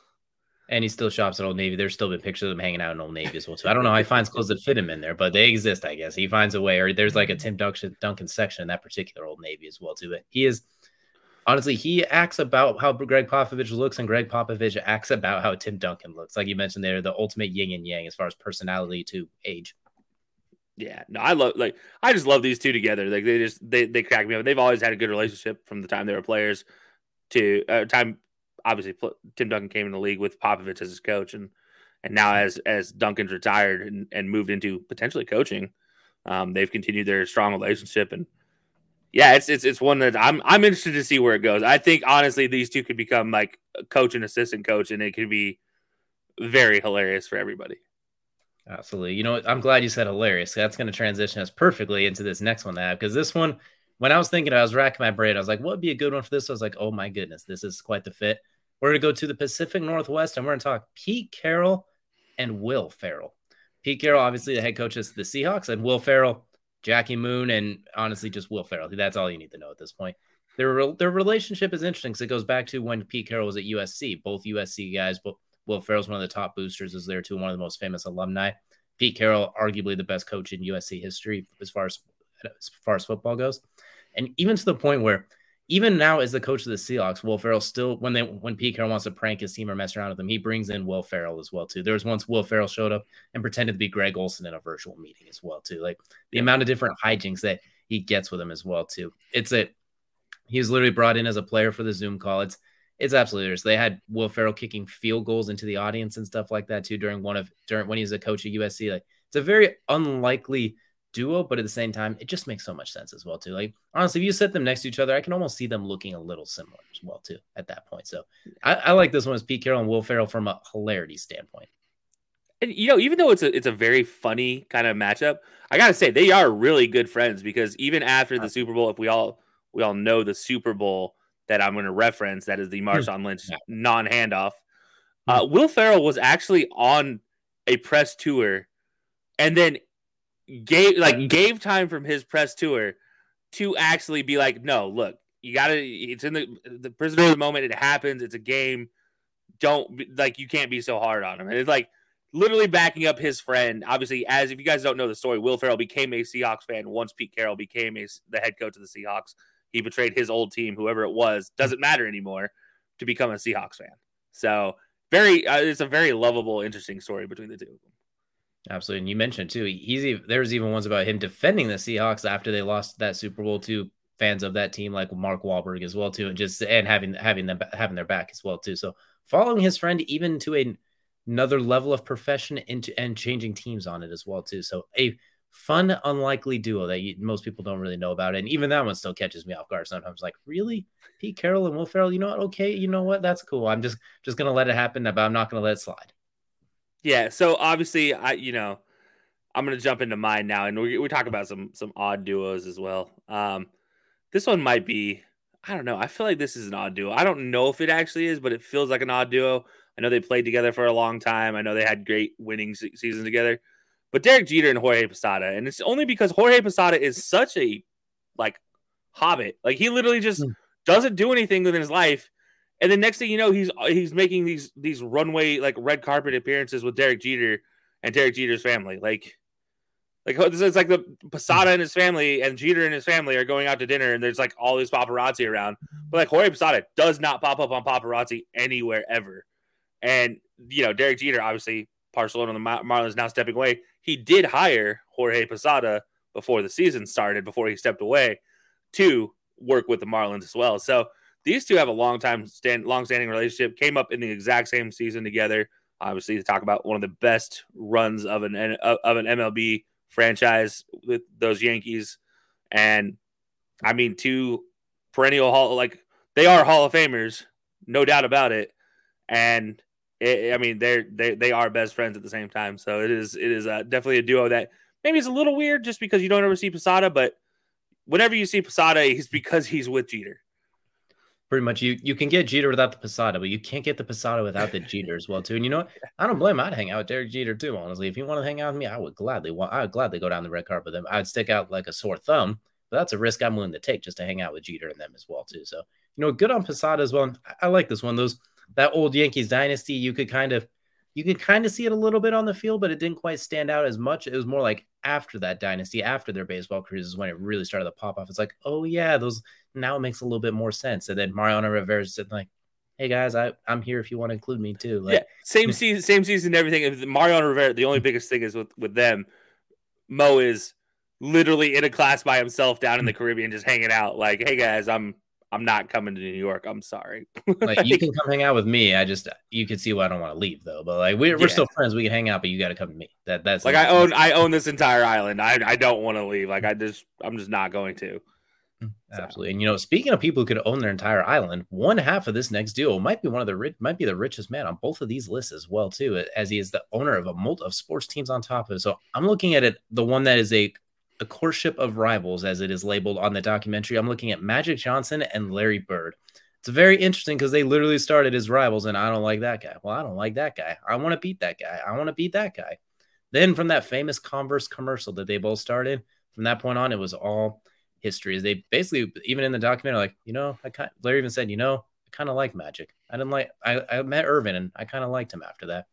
And he still shops at Old Navy. There's still been pictures of him hanging out in Old Navy as well too. I don't know how he finds clothes that fit him in there, but they exist, I guess. He finds a way, or there's like a Tim Duncan, Duncan section in that particular Old Navy as well too. But he is honestly he acts about how Gregg Popovich looks, and Gregg Popovich acts about how Tim Duncan looks. Like you mentioned, they're the ultimate yin and yang as far as personality to age. Yeah, no, I love like I just love these two together. Like they just they they crack me up. They've always had a good relationship from the time they were players to uh, time. Obviously, Tim Duncan came in the league with Popovich as his coach, and and now as as Duncan's retired and, and moved into potentially coaching, um, they've continued their strong relationship. And yeah, it's it's it's one that I'm I'm interested to see where it goes. I think honestly, these two could become like coach and assistant coach, and it could be very hilarious for everybody. Absolutely. You know? I'm glad you said hilarious. That's going to transition us perfectly into this next one that because this one, when I was thinking, I was racking my brain. I was like, what would be a good one for this? I was like, oh my goodness, this is quite the fit. We're going to go to the Pacific Northwest and we're going to talk Pete Carroll and Will Ferrell. Pete Carroll, obviously the head coach of the Seahawks, and Will Ferrell, Jackie Moon, and honestly just Will Ferrell. That's all you need to know at this point. Their their relationship is interesting because it goes back to when Pete Carroll was at USC. Both USC guys, but Will Ferrell's one of the top boosters, is there too, one of the most famous alumni. Pete Carroll, arguably the best coach in USC history as far as as far as football goes, and even to the point where even now as the coach of the Seahawks, Will Ferrell still when they when Pete Carroll wants to prank his team or mess around with them, he brings in Will Ferrell as well too. There was once Will Ferrell showed up and pretended to be Greg Olsen in a virtual meeting as well too. Like the amount of different hijinks that he gets with him as well too. It's a he was literally brought in as a player for the Zoom call. It's it's absolutely there's they had Will Ferrell kicking field goals into the audience and stuff like that too during one of during when he was a coach at USC. Like it's a very unlikely duo, but at the same time, it just makes so much sense as well too. Like honestly, if you set them next to each other, I can almost see them looking a little similar as well too at that point. So I, I like this one as Pete Carroll and Will Ferrell from a hilarity standpoint. And you know, even though it's a it's a very funny kind of matchup, I gotta say they are really good friends because even after the uh-huh. Super Bowl, if we all we all know the Super Bowl that I'm going to reference, that is the hmm. Marshawn Lynch non handoff. Hmm. Uh, Will Ferrell was actually on a press tour, and then gave like hmm. gave time from his press tour to actually be like, no, look, you got to. It's in the the prisoner of the moment. It happens. It's a game. Don't be- like you can't be so hard on him. And it's like literally backing up his friend. Obviously, as if you guys don't know the story, Will Ferrell became a Seahawks fan once Pete Carroll became a, the head coach of the Seahawks. He betrayed his old team, whoever it was, doesn't matter anymore, to become a Seahawks fan. So very, uh, it's a very lovable, interesting story between the two of them. Absolutely. And you mentioned too, he's there's even ones about him defending the Seahawks after they lost that Super Bowl to fans of that team like Mark Wahlberg as well too, and just and having having them having their back as well too. So following his friend even to a, another level of profession into and changing teams on it as well too. So a fun, unlikely duo that you, most people don't really know about, and even that one still catches me off guard sometimes. Like really, Pete Carroll and Will Ferrell, you know what? Okay, you know what? That's cool. I'm just just gonna let it happen, but I'm not gonna let it slide. Yeah. So obviously, I you know, I'm gonna jump into mine now, and we we talk about some some odd duos as well. Um, this one might be. I don't know. I feel like this is an odd duo. I don't know if it actually is, but it feels like an odd duo. I know they played together for a long time. I know they had great winning se- seasons together. But Derek Jeter and Jorge Posada, and it's only because Jorge Posada is such a like hobbit. Like he literally just hmm. doesn't do anything within his life. And the next thing you know, he's he's making these these runway like red carpet appearances with Derek Jeter and Derek Jeter's family. Like like it's like the Posada and his family and Jeter and his family are going out to dinner and there's like all these paparazzi around. But like Jorge Posada does not pop up on paparazzi anywhere ever. And you know, Derek Jeter obviously of the Marlins now stepping away. He did hire Jorge Posada before the season started, before he stepped away, to work with the Marlins as well. So these two have a long time stand long standing relationship. Came up in the exact same season together. Obviously, to talk about one of the best runs of an of an MLB franchise with those Yankees, and I mean two perennial hall like they are Hall of Famers, no doubt about it. And it, I mean they're they they are best friends at the same time. So it is it is uh, definitely a duo that maybe is a little weird just because you don't ever see Posada, but whenever you see Posada, he's because he's with Jeter. pretty much you you can get Jeter without the Posada, but you can't get the Posada without the Jeter as well too. And you know what? I don't blame. I'd hang out with Derek Jeter too. Honestly, if you want to hang out with me, I would gladly. Want, I would gladly go down the red carpet with them. I'd stick out like a sore thumb, but that's a risk I'm willing to take just to hang out with Jeter and them as well too. So you know, good on Posada as well. I, I like this one. Those that old Yankees dynasty, you could kind of you could kind of see it a little bit on the field, but it didn't quite stand out as much. It was more like after that dynasty, after their baseball careers, is when it really started to pop off. It's like, oh yeah, those now it makes a little bit more sense. And then Mariano Rivera said like, hey guys, I I'm here if you want to include me too. Like, yeah, same season, same season, everything. Mariano Rivera. The only biggest thing is with with them, Mo is literally in a class by himself down in the Caribbean, just hanging out. Like, hey guys, I'm I'm not coming to New York. I'm sorry. like you can come hang out with me. I just you can see why I don't want to leave though. But like we're, we're yeah. still friends. We can hang out, but you got to come to me. That that's like I own I own this entire island. I I don't want to leave. Like I just I'm just not going to. Mm, absolutely. And you know, speaking of people who could own their entire island, one half of this next duo might be one of the rich, might be the richest man on both of these lists as well, too, as he is the owner of a multi of sports teams on top of it. So I'm looking at it, the one that is a a courtship of rivals, as it is labeled on the documentary. I'm looking at Magic Johnson and Larry Bird. It's very interesting because they literally started as rivals, and I don't like that guy. Well, I don't like that guy. I want to beat that guy. I want to beat that guy. Then from that famous Converse commercial that they both started, from that point on, it was all history. They basically, even in the documentary, like you know, I kind Larry even said, you know, I kind of like Magic. I didn't like. I, I met Earvin, and I kind of liked him after that.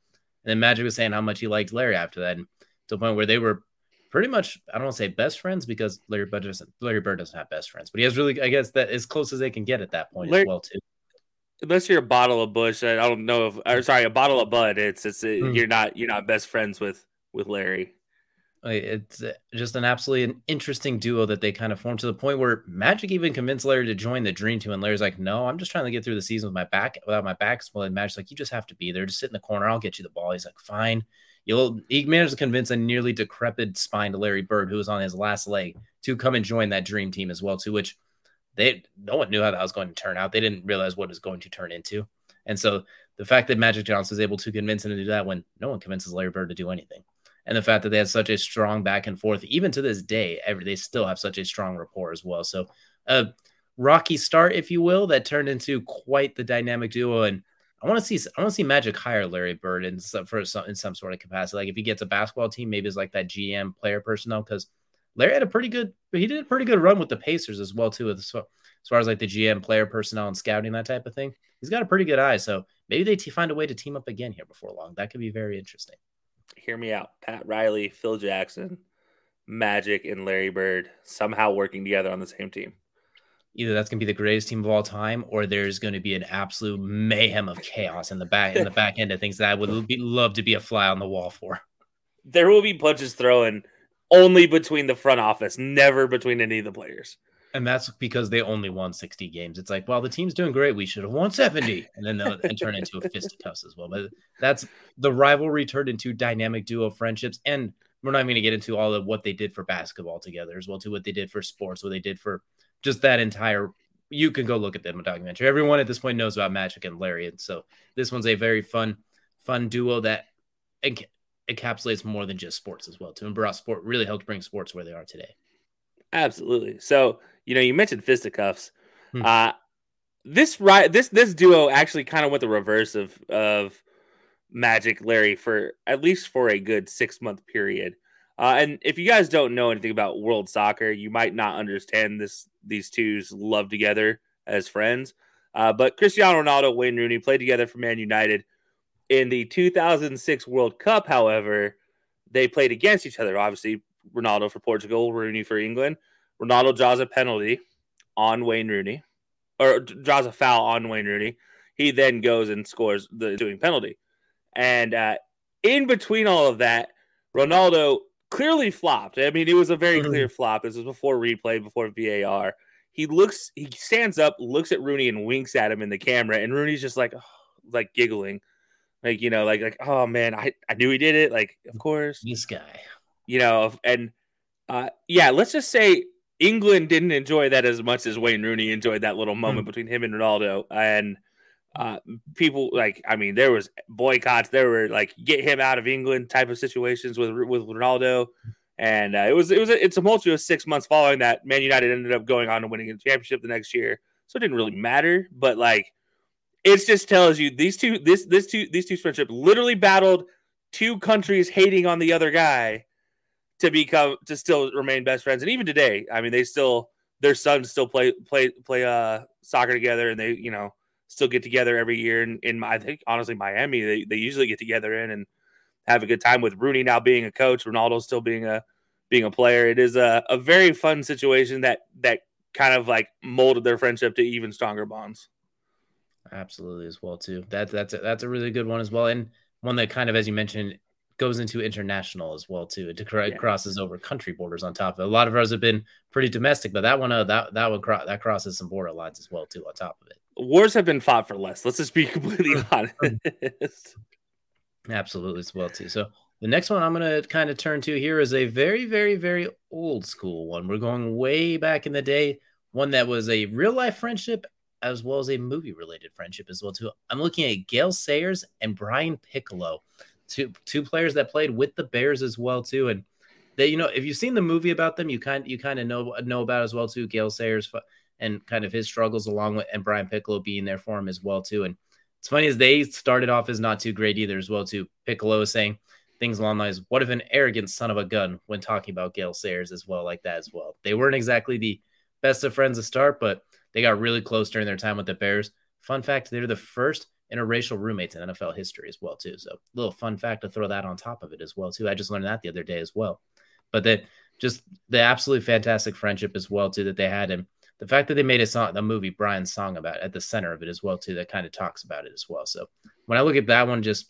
And then Magic was saying how much he liked Larry after that, and to the point where they were pretty much I don't want to say best friends because Larry Bird doesn't Larry Bird doesn't have best friends, but he has really I guess that as close as they can get at that point Larry, as well too. Unless you're a bottle of Busch, I don't know if or sorry, a bottle of Bud. It's it's mm. you're not you're not best friends with with Larry. It's uh, just an absolutely an interesting duo that they kind of formed to the point where Magic even convinced Larry to join the Dream Team, and Larry's like, "No, I'm just trying to get through the season with my back without my back." Well, and Magic's like, "You just have to be there, just sit in the corner. I'll get you the ball." He's like, "Fine." You'll he managed to convince a nearly decrepit spined Larry Bird, who was on his last leg, to come and join that dream team as well, to which they no one knew how that was going to turn out. They didn't realize what it was going to turn into. And so the fact that Magic Johnson was able to convince him to do that when no one convinces Larry Bird to do anything. And the fact that they had such a strong back and forth, even to this day, every they still have such a strong rapport as well. So a rocky start, if you will, that turned into quite the dynamic duo. And I want to see I want to see Magic hire Larry Bird in some for some in some sort of capacity. Like if he gets a basketball team, maybe it's like that GM player personnel because Larry had a pretty good he did a pretty good run with the Pacers as well too. As far as like the GM player personnel and scouting that type of thing, he's got a pretty good eye. So maybe they t- find a way to team up again here before long. That could be very interesting. Hear me out, Pat Riley, Phil Jackson, Magic, and Larry Bird somehow working together on the same team either that's going to be the greatest team of all time or there's going to be an absolute mayhem of chaos in the back in the back end of things that I would be, love to be a fly on the wall for. There will be punches thrown only between the front office, never between any of the players. And that's because they only won 60 games. It's like, well, the team's doing great. We should have won 70. And then they'll and turn into a fisticuffs as well. But that's the rivalry turned into dynamic duo friendships. And we're not even going to get into all of what they did for basketball together as well, to what they did for sports, what they did for just that entire you can go look at them documentary. Everyone at this point knows about Magic and Larry, and so this one's a very fun, fun duo that enc- encapsulates more than just sports as well. To and brought sport really helped bring sports where they are today. Absolutely. So you know, you mentioned fisticuffs. Hmm. Uh, this right, this this duo actually kind of went the reverse of of Magic Larry for at least for a good six month period. Uh, and if you guys don't know anything about world soccer, you might not understand this. These two's love together as friends. Uh, but Cristiano Ronaldo, Wayne Rooney played together for Man United in the 2006 World Cup. However, they played against each other. Obviously, Ronaldo for Portugal, Rooney for England. Ronaldo draws a penalty on Wayne Rooney, or draws a foul on Wayne Rooney. He then goes and scores the doing penalty. And uh, in between all of that, Ronaldo clearly flopped. I mean, it was a very mm-hmm. clear flop. This was before replay, before VAR. He looks, he stands up, looks at Rooney, and winks at him in the camera, and Rooney's just like, oh, like giggling, like you know, like like oh man, I I knew he did it. Like of course, this guy, you know, and uh, yeah, let's just say England didn't enjoy that as much as Wayne Rooney enjoyed that little moment mm-hmm. between him and Ronaldo, and uh, people like I mean there was boycotts there were like get him out of England type of situations with with Ronaldo and uh, it was it was a, it's a tumultuous six months following that Man United ended up going on and winning a championship the next year so it didn't really matter. But like, it just tells you these two, this this two, these two friendship literally battled two countries hating on the other guy to become to still remain best friends. And even today, I mean, they still their sons still play play play uh soccer together, and they you know still get together every year. And in, in I think honestly Miami, they they usually get together in and have a good time with Rooney now being a coach, Ronaldo still being a being a player. It is a, a very fun situation that that kind of like molded their friendship to even stronger bonds. Absolutely, as well too. That that's a, that's a really good one as well, and one that kind of, as you mentioned, goes into international as well too. It yeah. crosses over country borders on top of it. A lot of ours have been pretty domestic, but that one, uh, that that one cro- that crosses some border lines as well too on top of it. Wars have been fought for less. Let's just be completely honest. Absolutely, as well too. So the next one I'm going to kind of turn to here is a very, very, very old school one. We're going way back in the day, one that was a real life friendship as well as a movie related friendship as well too. I'm looking at Gale Sayers and Brian Piccolo, two two players that played with the Bears as well too. And they, you know, if you've seen the movie about them, you kind you kind of know know about as well too. Gale Sayers and kind of his struggles along with and Brian Piccolo being there for him as well too. And it's funny as they started off as not too great either as well too. Piccolo saying things along the lines, what if an arrogant son of a gun when talking about Gale Sayers as well, like that as well. They weren't exactly the best of friends to start, but they got really close during their time with the Bears. Fun fact, they're the first interracial roommates in NFL history as well, too. So a little fun fact to throw that on top of it as well, too. I just learned that the other day as well. But that just the absolutely fantastic friendship as well, too, that they had. And the fact that they made a song, the movie Brian's song about at the center of it as well, too, that kind of talks about it as well. So when I look at that one, just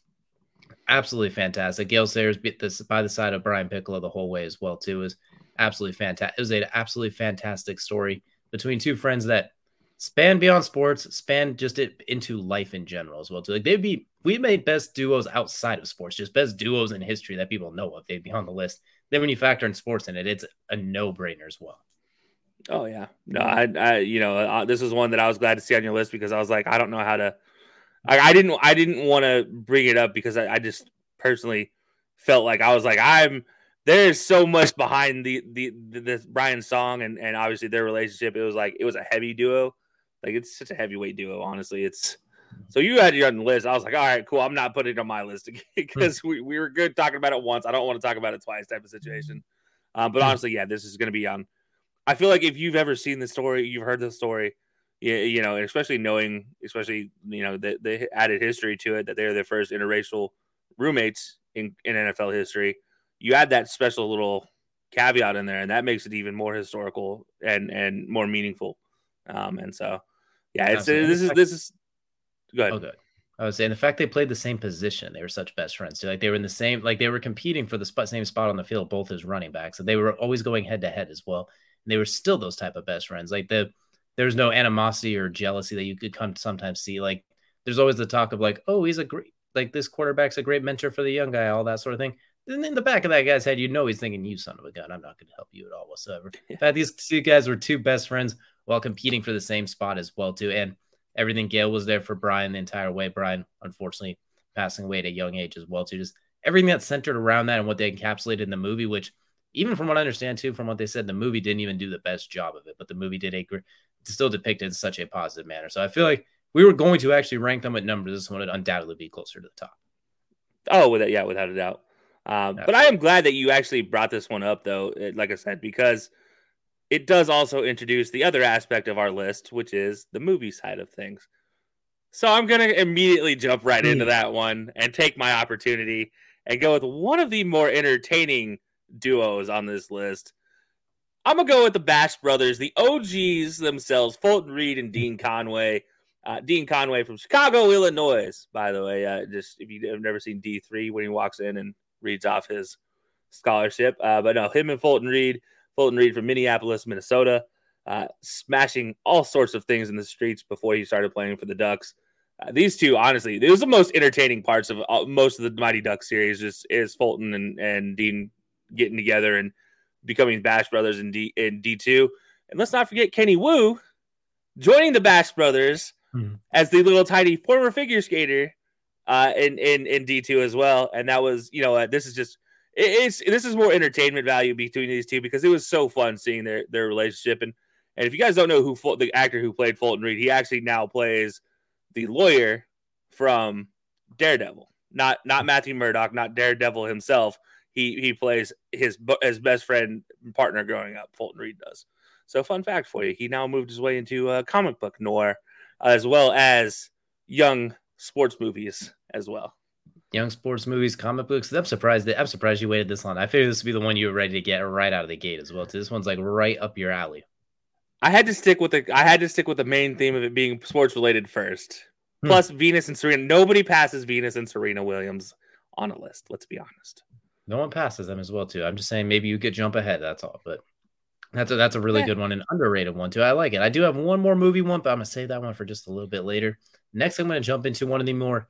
absolutely fantastic. Gale Sayers beat this by the side of Brian Piccolo the whole way as well too. Is absolutely fantastic. It was an absolutely fantastic story between two friends that span beyond sports, span just it into life in general as well too. Like they'd be we made best duos outside of sports, just best duos in history that people know of. They'd be on the list. Then when you factor in sports in it, it's a no brainer as well. Oh yeah, no, I, I, you know, uh, this was one that I was glad to see on your list because I was like, I don't know how to I, I didn't I didn't want to bring it up because I, I, just personally felt like I was like I'm there is so much behind the the, the this Brian song and and obviously their relationship. It was like it was a heavy duo, like it's such a heavyweight duo. Honestly, it's so you had it on the list. I was like, all right, cool. I'm not putting it on my list because we, we were good talking about it once. I don't want to talk about it twice, type of situation. Um, but honestly, yeah, this is going to be on. I feel like if you've ever seen the story, you've heard the story you know, especially knowing, especially you know, the, the added history to it that they're the first interracial roommates in, in NFL history. You add that special little caveat in there, and that makes it even more historical and and more meaningful. Um, and so, yeah, it's this is this is good. Okay. I was saying the fact they played the same position, they were such best friends. So like they were in the same, like they were competing for the spot, same spot on the field, both as running backs. So they were always going head to head as well. They were still those type of best friends. Like the there's no animosity or jealousy that you could come to sometimes see. Like there's always the talk of like, oh, he's a great like this quarterback's a great mentor for the young guy, all that sort of thing. And in the back of that guy's head, you know he's thinking, "You son of a gun, I'm not going to help you at all whatsoever." In fact, these two guys were two best friends while competing for the same spot as well too, and everything. Gale was there for Brian the entire way. Brian, unfortunately, passing away at a young age as well too. Just everything that's centered around that and what they encapsulated in the movie, which even from what I understand too, from what they said, the movie didn't even do the best job of it, but the movie did a great still depicted in such a positive manner. So I feel like we were going to actually rank them at numbers. This one would undoubtedly be closer to the top. Oh, with yeah, without a doubt. Um, but I am glad that you actually brought this one up, though. Like I said, because it does also introduce the other aspect of our list, which is the movie side of things. So I'm gonna immediately jump right into hmm. that one and take my opportunity and go with one of the more entertaining duos on this list. I'm gonna go with the Bash Brothers, the OGs themselves, Fulton Reed and Dean Conway. Uh, Dean Conway from Chicago, Illinois, by the way. Uh, just if you've never seen D3 when he walks in and reads off his scholarship, uh, but no, him and Fulton Reed, Fulton Reed from Minneapolis, Minnesota, uh, smashing all sorts of things in the streets before he started playing for the Ducks. Uh, these two, honestly, it was the most entertaining parts of all, most of the Mighty Ducks series. Is is Fulton and and Dean getting together and becoming Bash Brothers in D in D two, and let's not forget Kenny Wu joining the Bash Brothers mm-hmm. as the little tiny former figure skater uh, in in in D two as well. And that was you know uh, this is just it, it's this is more entertainment value between these two because it was so fun seeing their their relationship and And if you guys don't know who Ful- the actor who played Fulton Reed, he actually now plays the lawyer from Daredevil. Not not Matthew Murdock, not Daredevil himself. He he plays his his best friend partner growing up. Fulton Reed does. So fun fact for you, he now moved his way into uh, comic book noir, as well as young sports movies as well. Young sports movies, comic books. I'm surprised that I'm surprised you waited this long. I figured this would be the one you were ready to get right out of the gate as well. So this one's like right up your alley. I had to stick with the I had to stick with the main theme of it being sports related first. Hmm. Plus Venus and Serena. Nobody passes Venus and Serena Williams on a list. Let's be honest. No one passes them as well too. I'm just saying maybe you could jump ahead. That's all. But that's a that's a really yeah. good one, an underrated one too. I like it. I do have one more movie one, but I'm gonna save that one for just a little bit later. Next, I'm gonna jump into one of the more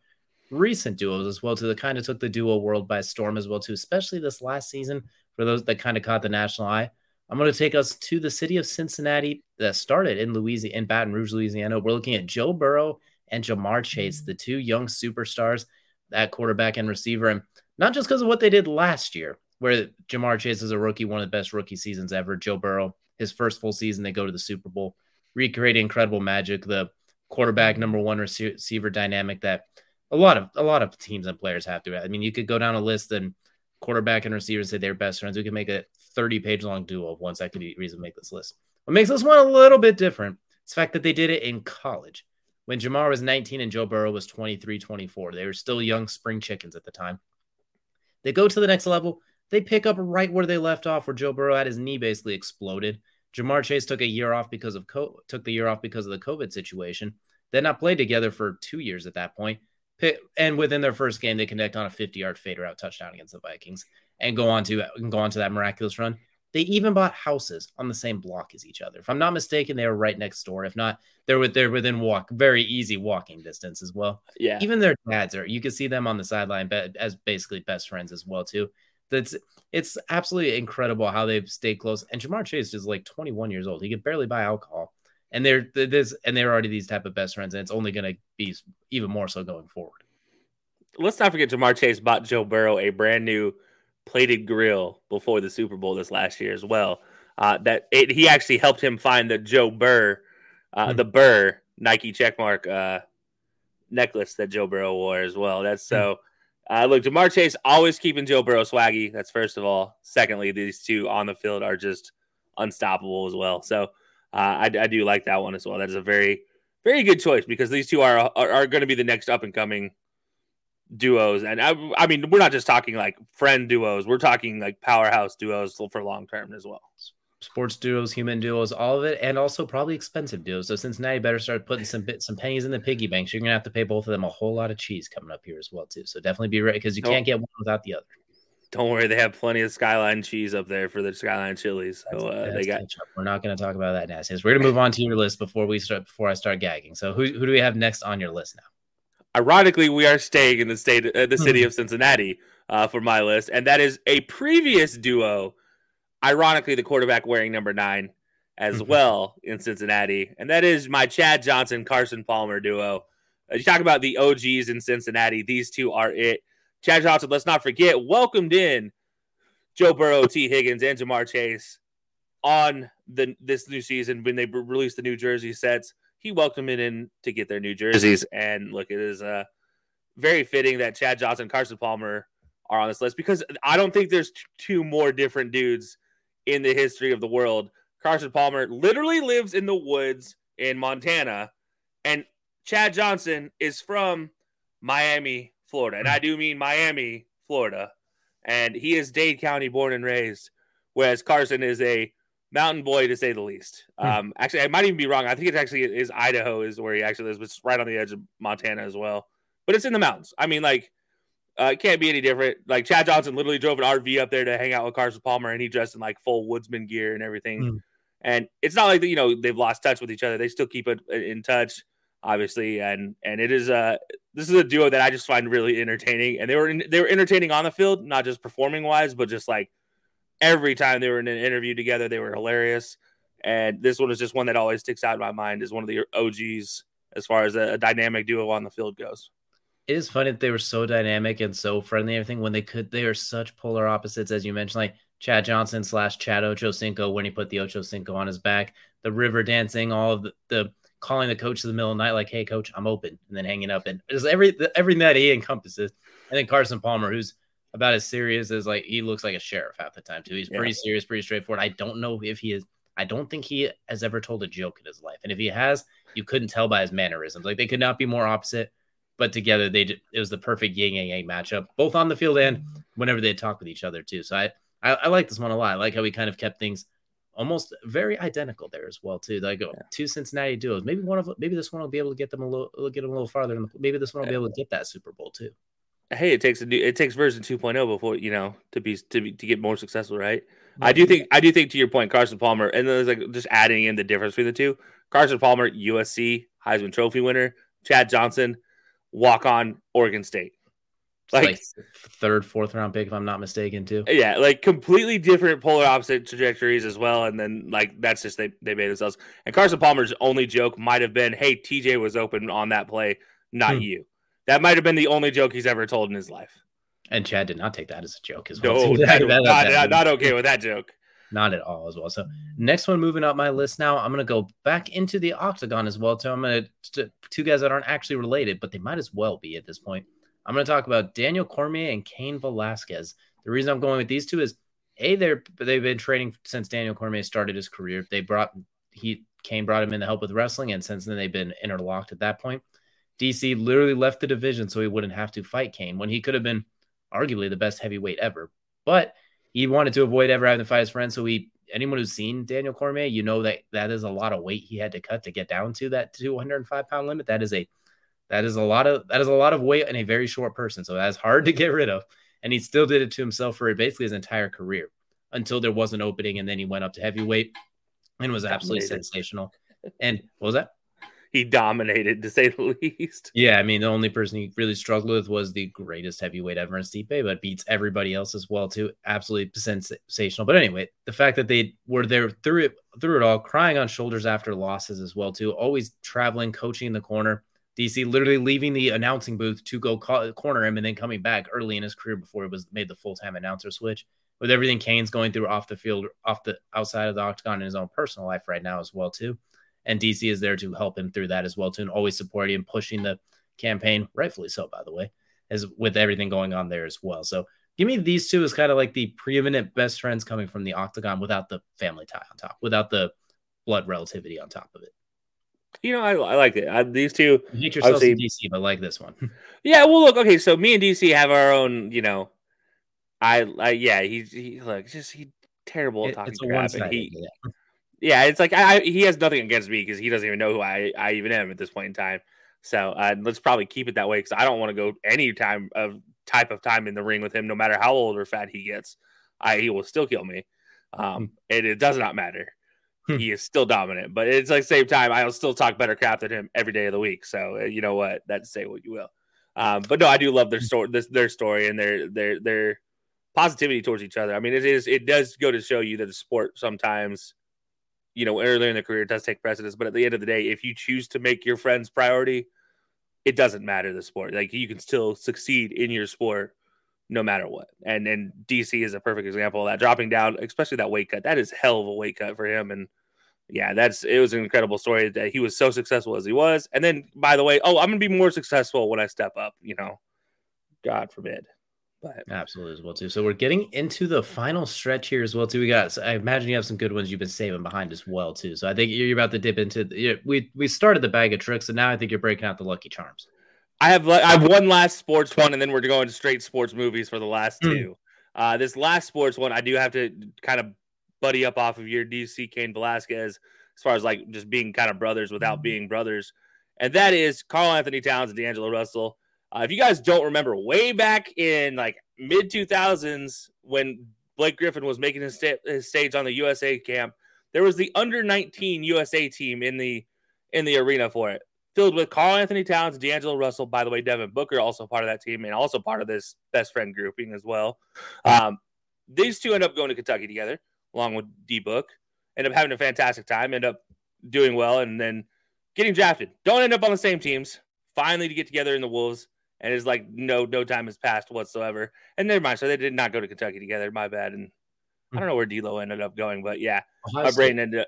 recent duos as well too. That kind of took the duo world by storm as well too, especially this last season for those that kind of caught the national eye. I'm going to take us to the city of Cincinnati that started in Louisiana, in Baton Rouge, Louisiana. We're looking at Joe Burrow and Ja'Marr Chase, mm-hmm. the two young superstars, that quarterback and receiver. And not just because of what they did last year, where Ja'Marr Chase is a rookie, one of the best rookie seasons ever. Joe Burrow, his first full season, they go to the Super Bowl, recreate incredible magic, the quarterback number one receiver dynamic that a lot of a lot of teams and players have to. I mean, you could go down a list and quarterback and receiver say they're best friends. We could make a 30 page long duo of ones that could be reason to make this list. What makes this one a little bit different is the fact that they did it in college when Ja'Marr was 19 and Joe Burrow was 23, 24. They were still young spring chickens at the time. They go to the next level. They pick up right where they left off, where Joe Burrow had his knee basically exploded. Ja'Marr Chase took a year off because of co- took the year off because of the COVID situation. They not played together for two years at that point. And within their first game, they connect on a 50 yard fader out touchdown against the Vikings and go on to go on to that miraculous run. They even bought houses on the same block as each other. If I'm not mistaken, they were right next door. If not, they're with they're within walk very easy walking distance as well. Yeah. Even their dads are. You can see them on the sideline as basically best friends as well too. That's it's absolutely incredible how they've stayed close. And Ja'Marr Chase is like 21 years old. He could barely buy alcohol, and they're this and they're already these type of best friends, and it's only going to be even more so going forward. Let's not forget Ja'Marr Chase bought Joe Burrow a brand new plated grill before the Super Bowl this last year as well. Uh, that it, he actually helped him find the Joe Burr, uh, mm-hmm. the Burr Nike checkmark uh, necklace that Joe Burrow wore as well. That's so. Uh, look, Ja'Marr Chase always keeping Joe Burrow swaggy. That's first of all. Secondly, these two on the field are just unstoppable as well. So uh, I, I, do like that one as well. That is a very, very good choice because these two are are, are going to be the next up and coming duos. And I, I mean, we're not just talking like friend duos. We're talking like powerhouse duos for long term as well. Sports duos, human duos, all of it, and also probably expensive duos. So Cincinnati better start putting some bit, some pennies in the piggy banks. You're gonna have to pay both of them a whole lot of cheese coming up here as well too. So definitely be ready because you can't get one without the other. Don't worry, they have plenty of Skyline cheese up there for the Skyline chilies. So uh, they got. We're not going to talk about that now. We're going to move on to your list before we start. Before I start gagging. So who who do we have next on your list now? Ironically, we are staying in the state, uh, the city mm-hmm. of Cincinnati, uh, for my list, and that is a previous duo. Ironically, the quarterback wearing number nine as mm-hmm. well in Cincinnati, and that is my Chad Johnson Carson Palmer duo. Uh, you talk about the OGs in Cincinnati; these two are it. Chad Johnson, let's not forget, welcomed in Joe Burrow, Tee Higgins, and Ja'Marr Chase on the this new season when they released the new jersey sets he welcomed it in to get their new jerseys. And look, it is uh, very fitting that Chad Johnson, and Carson Palmer are on this list because I don't think there's t- two more different dudes in the history of the world. Carson Palmer literally lives in the woods in Montana, and Chad Johnson is from Miami, Florida. And I do mean Miami, Florida. And he is Dade County born and raised, whereas Carson is a mountain boy to say the least. Hmm. Um, actually, I might even be wrong. I think it actually is Idaho is where he actually lives, but it's right on the edge of Montana as well. But it's in the mountains. I mean, like, uh, it can't be any different. Like Chad Johnson literally drove an RV up there to hang out with Carson Palmer, and he dressed in like full woodsman gear and everything. Mm. And it's not like you know they've lost touch with each other; they still keep it in touch, obviously. And and it is a this is a duo that I just find really entertaining, and they were in, they were entertaining on the field, not just performing wise, but just like every time they were in an interview together, they were hilarious. And this one is just one that always sticks out in my mind as one of the OGs as far as a, a dynamic duo on the field goes. It is funny that they were so dynamic and so friendly. And Everything when they could, they are such polar opposites, as you mentioned. Like Chad Johnson slash Chad Ochocinco when he put the Ochocinco on his back, the river dancing, all of the, the calling the coach in the middle of the night, like, "Hey, coach, I'm open," and then hanging up, and just every everything that he encompasses. And then Carson Palmer, who's about as serious as like he looks like a sheriff half the time too. He's yeah. pretty serious, pretty straightforward. I don't know if he is. I don't think he has ever told a joke in his life, and if he has, you couldn't tell by his mannerisms. Like they could not be more opposite. But together, they did, it was the perfect yin and yang matchup, both on the field and whenever they talk with each other too. So I, I, I like this one a lot. I like how we kind of kept things almost very identical there as well too. Like yeah. two Cincinnati duos. Maybe one of maybe this one will be able to get them a little get them a little farther. Maybe this one will be able to get that Super Bowl too. Hey, it takes a new, it takes version 2.0 before you know to be to be to get more successful, right? I do think I do think to your point, Carson Palmer, and then there's like just adding in the difference between the two. Carson Palmer, USC Heisman Trophy winner, Chad Johnson, walk on Oregon State. Like, like, third, fourth round pick, if I'm not mistaken, too. Yeah, like completely different polar opposite trajectories as well. And then like that's just they they made themselves. And Carson Palmer's only joke might have been, "Hey, TJ was open on that play, not hmm. you." That might have been the only joke he's ever told in his life. And Chad did not take that as a joke as well. No, that, that, not, not, not okay with that joke. Not at all as well. So next one moving up my list now, I'm gonna go back into the octagon as well. Too. I'm gonna two guys that aren't actually related, but they might as well be at this point. I'm going to talk about Daniel Cormier and Cain Velasquez. The reason I'm going with these two is a they're they've been training since Daniel Cormier started his career. They brought he Cain brought him in to help with wrestling, and since then they've been interlocked at that point. DC literally left the division so he wouldn't have to fight Cain when he could have been arguably the best heavyweight ever. But he wanted to avoid ever having to fight his friend. So he anyone who's seen Daniel Cormier, you know that that is a lot of weight he had to cut to get down to that 205 pound limit. That is a that is a lot of that is a lot of weight in a very short person. So that's hard to get rid of. And he still did it to himself for basically his entire career until there was an opening, and then he went up to heavyweight and was absolutely sensational. And what was that? He dominated to say the least. Yeah, I mean the only person he really struggled with was the greatest heavyweight ever in Stipe, but beats everybody else as well too. Absolutely sensational. But anyway, the fact that they were there through it through it all, crying on shoulders after losses as well too, always traveling, coaching in the corner DC literally leaving the announcing booth to go call, corner him and then coming back early in his career before it was made the full time announcer switch. With everything Cain's going through off the field, off the outside of the octagon in his own personal life right now as well too, and DC is there to help him through that as well too, and always supporting him, pushing the campaign, rightfully so by the way, as with everything going on there as well. So give me these two as kind of like the preeminent best friends coming from the octagon without the family tie on top, without the blood relativity on top of it. You know, I, I like it. I, these two. You hate yourself in DC, but like this one. yeah, well, look, okay, so me and DC have our own. You know, I, I yeah, he's he like just he terrible at talking crap, and he. Yeah. Yeah, it's like I, he has nothing against me because he doesn't even know who I, I even am at this point in time. So uh, let's probably keep it that way because I don't want to go any time of type of time in the ring with him, no matter how old or fat he gets. I he will still kill me, um, hmm. and it does not matter. Hmm. he is still dominant. But it's like same time, I'll still talk better crap than him every day of the week. So uh, you know what? That's say what you will. Um, but no, I do love their hmm. story, this their story, and their their their positivity towards each other. I mean, it is it does go to show you that the sport sometimes, you know, earlier in the career does take precedence. But at the end of the day, if you choose to make your friends priority, it doesn't matter the sport. Like you can still succeed in your sport no matter what. And and DC is a perfect example of that. Dropping down, especially that weight cut, that is hell of a weight cut for him. And yeah, that's it was an incredible story that he was so successful as he was. And then by the way, oh, I'm gonna be more successful when I step up, you know. God forbid. But absolutely as well too. So we're getting into the final stretch here as well too. We got. So I imagine you have some good ones you've been saving behind as well too. So I think you're about to dip into. The, we we started the bag of tricks, and now I think you're breaking out the lucky charms. I have I have one last sports one, and then we're going straight sports movies for the last mm. two. Uh, this last sports one, I do have to kind of buddy up off of your DC Cain Velasquez as far as like just being kind of brothers without mm. being brothers, and that is Karl-Anthony Towns and D'Angelo Russell. Uh, if you guys don't remember, way back in like mid two thousands when Blake Griffin was making his, his stage on the USA camp, there was the under nineteen USA team in the in the arena for it filled with Karl-Anthony Towns, D'Angelo Russell. By the way, Devin Booker also part of that team and also part of this best friend grouping as well. Um, these two end up going to Kentucky together, along with D Book. End up having a fantastic time. End up doing well, and then getting drafted. Don't end up on the same teams. Finally, to get together in the Wolves, and it's like no no time has passed whatsoever. And never mind. So they did not go to Kentucky together. My bad. And I don't know where D'Lo ended up going, but yeah, Ohio my State. brain ended up.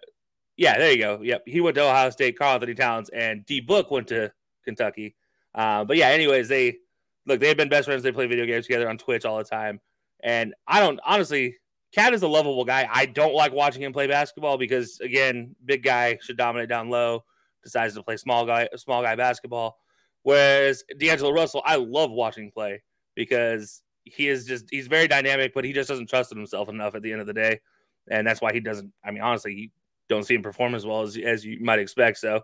Yeah, there you go. Yep, he went to Ohio State. Karl-Anthony Towns and D Book went to Kentucky. Uh, but yeah, anyways, they look. They've been best friends. They play video games together on Twitch all the time. And I don't honestly. KAT is a lovable guy. I don't like watching him play basketball because again, big guy should dominate down low. Decides to play small guy, small guy basketball. Whereas D'Angelo Russell, I love watching play because he is just he's very dynamic, but he just doesn't trust himself enough at the end of the day, and that's why he doesn't. I mean, honestly, you don't see him perform as well as as you might expect. So,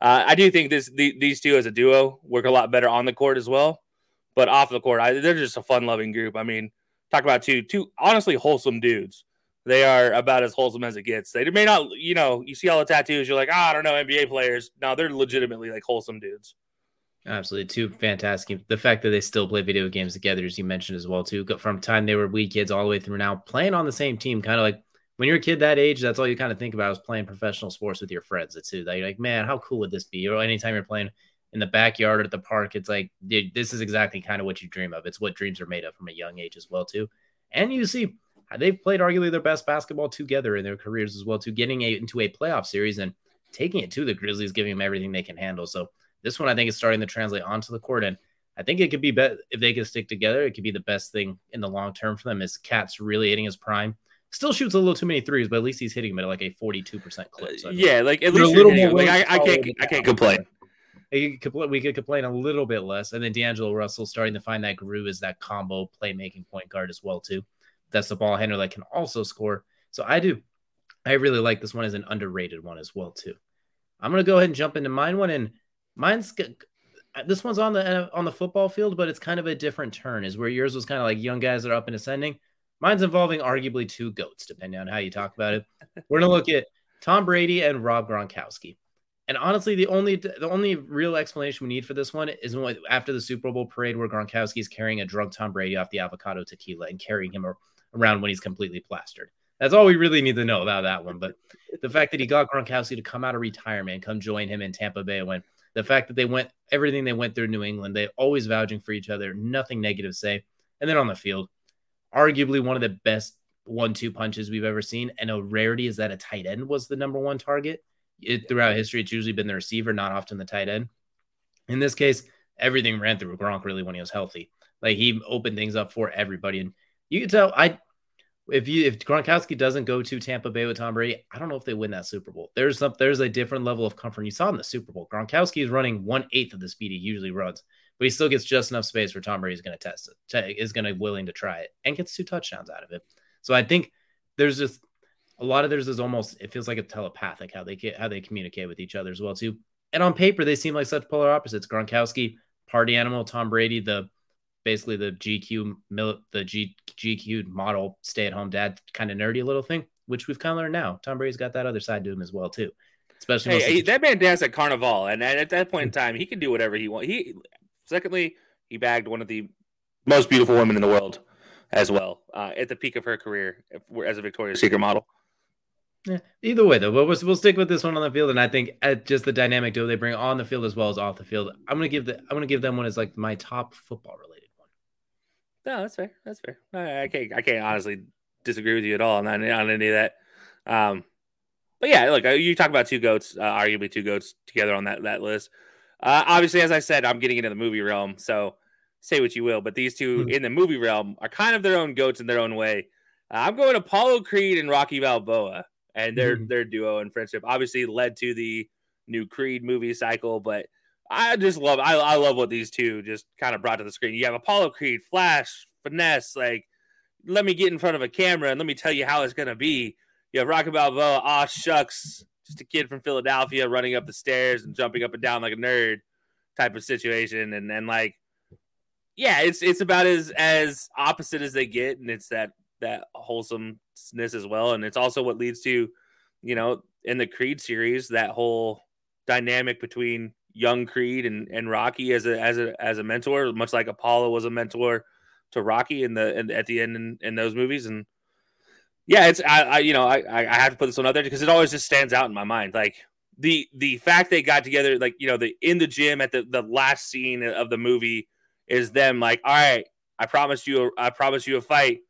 uh, I do think this the, these two as a duo work a lot better on the court as well, but off the court, I, they're just a fun loving group. I mean, talk about two two honestly wholesome dudes. They are about as wholesome as it gets. They may not, you know, you see all the tattoos, you're like, oh, I don't know, NBA players. No, they're legitimately like wholesome dudes. Absolutely, two fantastic. The fact that they still play video games together, as you mentioned as well, too, from time they were wee kids all the way through now, playing on the same team, kind of like when you're a kid that age, that's all you kind of think about is playing professional sports with your friends. It's too. You're like, man, how cool would this be? Or anytime you're playing in the backyard or at the park, it's like, dude, this is exactly kind of what you dream of. It's what dreams are made of from a young age as well, too. And you see, they've played arguably their best basketball together in their careers as well, too, getting a, into a playoff series and taking it to the Grizzlies, giving them everything they can handle. So this one I think is starting to translate onto the court, and I think it could be bet if they can stick together. It could be the best thing in the long term for them. Is KAT's really hitting his prime? Still shoots a little too many threes, but at least he's hitting them at like a forty-two percent clip. So yeah, like at least a little more like I, I can't I can't complain. we could, we could complain a little bit less, and then D'Angelo Russell starting to find that groove as that combo playmaking point guard as well too. That's the ball handler that can also score. So I do, I really like this one as an underrated one as well too. I'm gonna go ahead and jump into mine one, and mine's uh, this one's on the uh, on the football field, but it's kind of a different turn. Is where yours was kind of like young guys that are up and ascending. Mine's involving arguably two goats, depending on how you talk about it. We're gonna look at Tom Brady and Rob Gronkowski. And honestly, the only the only real explanation we need for this one is when, after the Super Bowl parade where Gronkowski is carrying a drunk Tom Brady off the avocado tequila and carrying him around when he's completely plastered. That's all we really need to know about that one. But the fact that he got Gronkowski to come out of retirement and come join him in Tampa Bay when the fact that they went everything they went through New England, they always vouching for each other, nothing negative say. And then on the field, arguably one of the best one-two punches we've ever seen. And a rarity is that a tight end was the number one target. It, throughout history, it's usually been the receiver, not often the tight end. In this case, everything ran through Gronk really when he was healthy. Like he opened things up for everybody, and you can tell. I if you if Gronkowski doesn't go to Tampa Bay with Tom Brady, I don't know if they win that Super Bowl. There's some there's a different level of comfort. You saw in the Super Bowl, Gronkowski is running one eighth of the speed he usually runs, but he still gets just enough space where Tom Brady is going to test it, is going to willing to try it, and gets two touchdowns out of it. So I think there's just a lot of there's is almost it feels like a telepathic how they how they communicate with each other as well too. And on paper, they seem like such polar opposites. Gronkowski, party animal, Tom Brady, the basically the GQ the G, GQ model stay at home dad kind of nerdy little thing, which we've kind of learned now. Tom Brady's got that other side to him as well too. Especially hey, that man danced at Carnival, and at that point in time, he can do whatever he wants. He secondly, he bagged one of the most beautiful women in the world as well uh, at the peak of her career as a Victoria's Secret model. Yeah. Either way, though, but we'll, we'll stick with this one on the field, and I think at just the dynamic duo they bring on the field as well as off the field. I'm gonna give the I'm gonna give them one as like my top football related. No, that's fair. That's fair. I, I can't I can't honestly disagree with you at all on, on any of that. Um, but yeah, look, uh, you talk about two goats, uh, arguably two goats together on that that list. Uh, obviously, as I said, I'm getting into the movie realm, so say what you will, but these 2 mm-hmm. in the movie realm are kind of their own goats in their own way. Uh, I'm going Apollo Creed and Rocky Balboa and their mm-hmm. their duo and friendship obviously led to the new Creed movie cycle. But I just love I, I love what these two just kind of brought to the screen. You have Apollo Creed, Flash, finesse, like let me get in front of a camera and let me tell you how it's gonna be. You have Rocky Balboa, ah shucks, just a kid from Philadelphia running up the stairs and jumping up and down like a nerd type of situation, and then like yeah, it's it's about as as opposite as they get, and it's that that wholesomeness as well. And it's also what leads to, you know, in the Creed series, that whole dynamic between young Creed and, and Rocky as a as a as a mentor, much like Apollo was a mentor to Rocky in the in, at the end in, in those movies. And yeah, it's I, I you know I I have to put this one out there because it always just stands out in my mind. Like the the fact they got together, like you know, the in the gym at the the last scene of the movie is them like, all right, I promised you, I promise you a fight.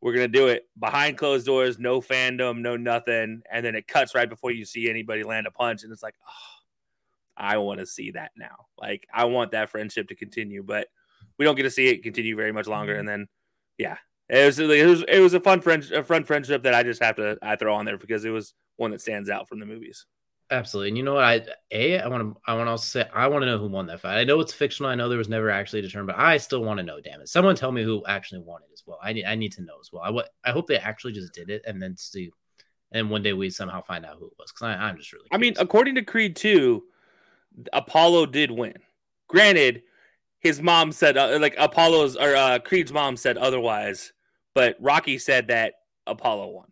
We're gonna do it. Behind closed doors, no fandom, no nothing, and then it cuts right before you see anybody land a punch, and it's like, oh, I want to see that now. Like I want that friendship to continue, but we don't get to see it continue very much longer. Mm-hmm. And then, yeah, it was it was it was a fun friend a fun friendship that I just have to I throw on there because it was one that stands out from the movies. Absolutely. And you know what? I a I want to I want to also say I want to know who won that fight. I know it's fictional. I know there was never actually a determined, but I still want to know. Damn it! Someone tell me who actually won it as well. I need I need to know as well. I what I hope they actually just did it and then see, and one day we somehow find out who it was because I'm just really. Curious. I mean, according to Creed two, Apollo did win. Granted, his mom said uh, like Apollo's or uh, Creed's mom said otherwise, but Rocky said that Apollo won.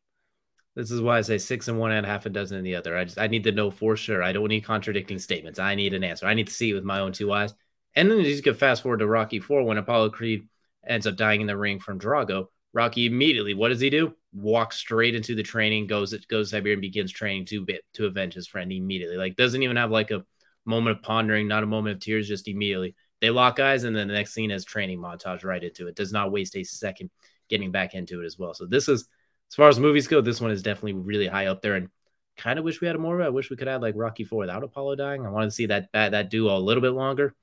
This is why I say six and one and half a dozen in the other. I just I need to know for sure. I don't need contradicting statements. I need an answer. I need to see it with my own two eyes. And then you just get fast forward to Rocky Four when Apollo Creed ends up dying in the ring from Drago. Rocky immediately, what does he do? Walks straight into the training, goes goes Siberia and begins training to bit to avenge his friend immediately. Like doesn't even have like a moment of pondering, not a moment of tears, just immediately. They lock eyes, and then the next scene is training montage right into it. Does not waste a second getting back into it as well. So this is as far as movies go, this one is definitely really high up there. And kind of wish we had more. I wish we could have like Rocky Four without Apollo dying. I wanted to see that that, that duo a little bit longer.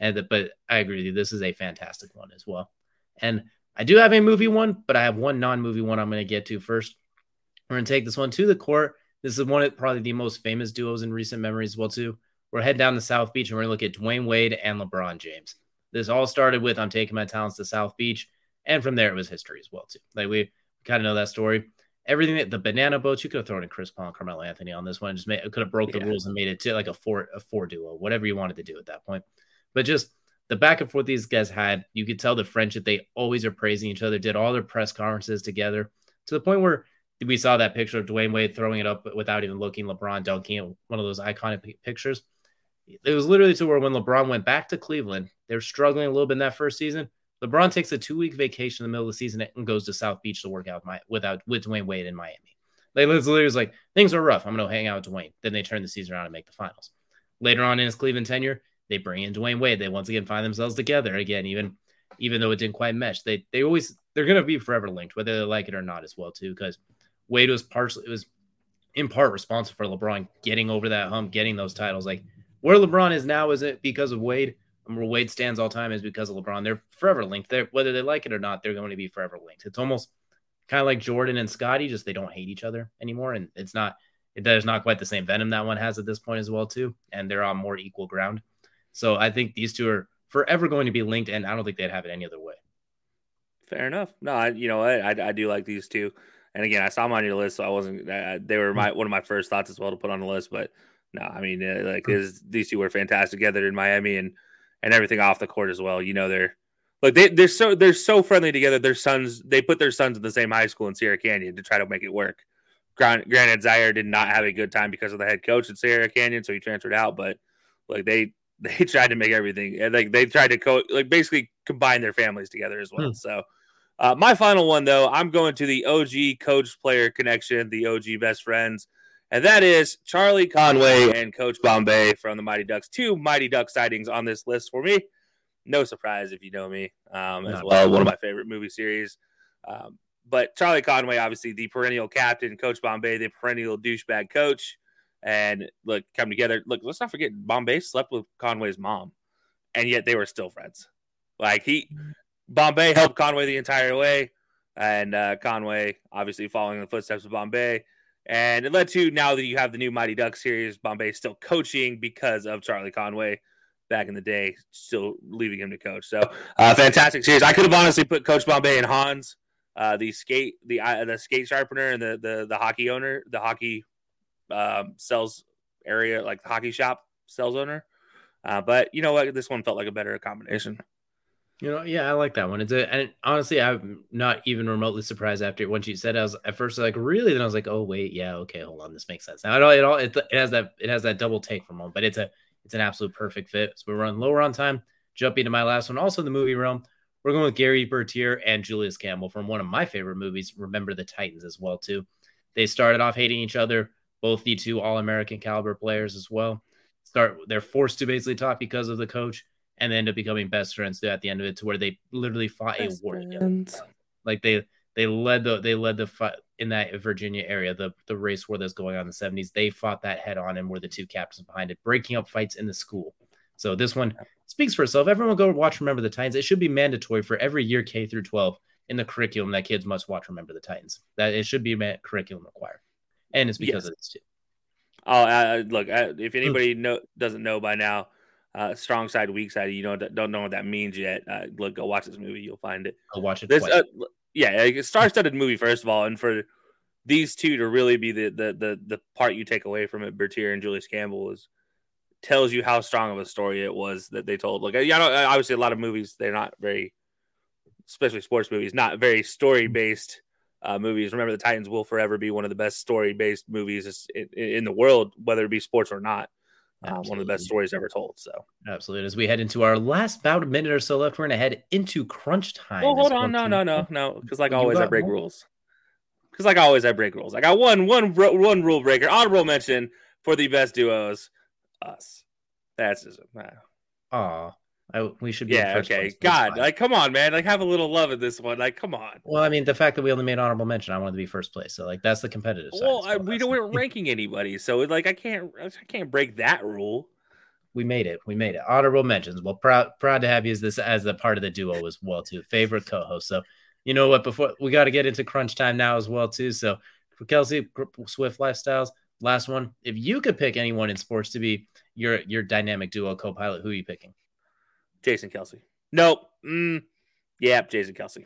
And the, but I agree with you. This is a fantastic one as well. And I do have a movie one, but I have one non-movie one I'm going to get to first. We're going to take this one to the court. This is one of probably the most famous duos in recent memories as well too. We're heading down to South Beach and we're going to look at Dwyane Wade and LeBron James. This all started with I'm taking my talents to South Beach, and from there it was history as well too. Like we kind of know that story. Everything that the banana boats, you could have thrown in Chris Paul and Carmelo Anthony on this one. Just made, could have broke the yeah. rules and made it to like a four a four duo, whatever you wanted to do at that point. But just the back and forth these guys had, you could tell the friendship. They always are praising each other. Did all their press conferences together to the point where we saw that picture of Dwyane Wade throwing it up without even looking. LeBron dunking one of those iconic pictures. It was literally to where when LeBron went back to Cleveland, they were struggling a little bit in that first season. LeBron takes a two week vacation in the middle of the season and goes to South Beach to work out my, without, with Dwyane Wade in Miami. Like literally was like things are rough. I'm gonna hang out with Dwyane. Then they turn the season around and make the finals. Later on in his Cleveland tenure, they bring in Dwyane Wade. They once again find themselves together again, even even though it didn't quite mesh. They they always they're gonna be forever linked, whether they like it or not, as well too. Because Wade was partially was in part responsible for LeBron getting over that hump, getting those titles. Like where LeBron is now, is it because of Wade? And where Wade stands all time is because of LeBron. They're forever linked. They're, whether they like it or not, they're going to be forever linked. It's almost kind of like Jordan and Scottie, just they don't hate each other anymore. And it's not, it does not quite the same venom that one has at this point as well, too. And they're on more equal ground. So I think these two are forever going to be linked, and I don't think they'd have it any other way. Fair enough. No, I, you know, I, I, I do like these two. And again, I saw them on your list, so I wasn't. Uh, they were my one of my first thoughts as well to put on the list. But no, I mean, uh, like hmm. these two were fantastic together in Miami, and and everything off the court as well. You know, they're like they they're so they're so friendly together. Their sons they put their sons in the same high school in Sierra Canyon to try to make it work. Granted, Zaire did not have a good time because of the head coach at Sierra Canyon, so he transferred out. But like they they tried to make everything like they tried to co like basically combine their families together as well. Hmm. So. Uh, my final one, though, I'm going to the OG coach player connection, the OG best friends, and that is Charlie Conway and Coach Bombay from the Mighty Ducks. Two Mighty Duck sightings on this list for me. No surprise if you know me um, as well. One of my favorite movie series. Um, but Charlie Conway, obviously the perennial captain, Coach Bombay, the perennial douchebag coach, and look, come together. Look, let's not forget Bombay slept with Conway's mom, and yet they were still friends. Like he, Bombay helped Conway the entire way, and uh, Conway obviously following the footsteps of Bombay and it led to now that you have the new Mighty Duck series, Bombay still coaching because of Charlie Conway back in the day, still leaving him to coach. So uh, fantastic series. I could have honestly put Coach Bombay and Hans, uh, the skate, the uh, the skate sharpener and the the the hockey owner, the hockey um, sells area, like the hockey shop sales owner. Uh, but you know what? This one felt like a better combination. You know, yeah, I like that one. It's a, and honestly, I'm not even remotely surprised after once you said. It, I was at first like, really? Then I was like, oh wait, yeah, okay, hold on, this makes sense. Now it all, it all, it, it has that, it has that double take for a moment, but it's a, it's an absolute perfect fit. So we're running lower on time. Jumping to my last one, also in the movie realm, we're going with Gary Bertier and Julius Campbell from one of my favorite movies, Remember the Titans, as well too. They started off hating each other, both the two All American caliber players as well. Start, they're forced to basically talk because of the coach and they end up becoming best friends at the end of it to where they literally fought best a war together. Like they They led the they led the fight in that Virginia area, the the race war that's going on in the 70s. They fought that head on and were the two captains behind it, breaking up fights in the school. So this one speaks for itself. Everyone go watch Remember the Titans. It should be mandatory for every year K through 12 in the curriculum that kids must watch Remember the Titans. That it should be a curriculum required, and it's because yes. of this too. Oh, uh, look! Uh, if anybody know, doesn't know by now, uh, strong side, weak side. You don't don't know what that means yet. Uh, look, go watch this movie. You'll find it. Go watch it. This, uh, yeah, a star-studded movie first of all, and for these two to really be the the the, the part you take away from it, Bertier and Julius Campbell is tells you how strong of a story it was that they told. Like, yeah, obviously a lot of movies they're not very, especially sports movies, not very story based uh, movies. Remember, the Titans will forever be one of the best story based movies in, in, the world, whether it be sports or not. Uh, one of the best stories ever told. So, absolutely. As we head into our last about a minute or so left, we're to head into crunch time. Well, hold on, no, no, no, no, because like always, I break rules. Because like always, I break rules. I got one, one, one rule breaker. Honorable mention for the best duos us. That's just ah. I, we should be. Yeah. Okay. God, like, come on, man. Like, have a little love in this one. Like, come on. Well, I mean, the fact that we only made honorable mention, I wanted to be first place. So, like, that's the competitive side. Well, I, we don't weren't ranking anybody, so like, I can't, I can't break that rule. We made it. We made it. Honorable mentions. Well, proud, proud to have you as this as a part of the duo as well too. Favorite co-host. So, you know what? Before we got to get into crunch time now as well too. So, for Kelce Swift Lifestyles, last one. If you could pick anyone in sports to be your your dynamic duo co-pilot, who are you picking? Jason Kelce. Nope. Mm, yeah, Jason Kelce.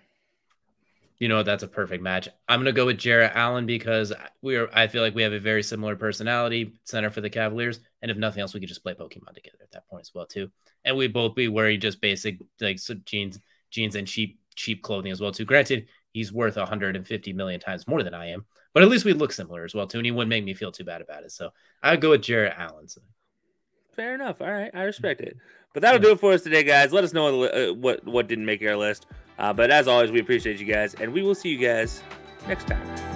You know that's a perfect match. I'm gonna go with Jarrett Allen because we are. I feel like we have a very similar personality, center for the Cavaliers, and if nothing else, we could just play Pokemon together at that point as well too. And we both be wearing just basic like jeans, jeans and cheap cheap clothing as well too. Granted, he's worth 150 million times more than I am, but at least we look similar as well too, and he wouldn't make me feel too bad about it. So I'd go with Jarrett Allen. So. Fair enough. All right, I respect it. But that'll do it for us today, guys. Let us know uh, what what didn't make our list. Uh, but as always, we appreciate you guys, and we will see you guys next time.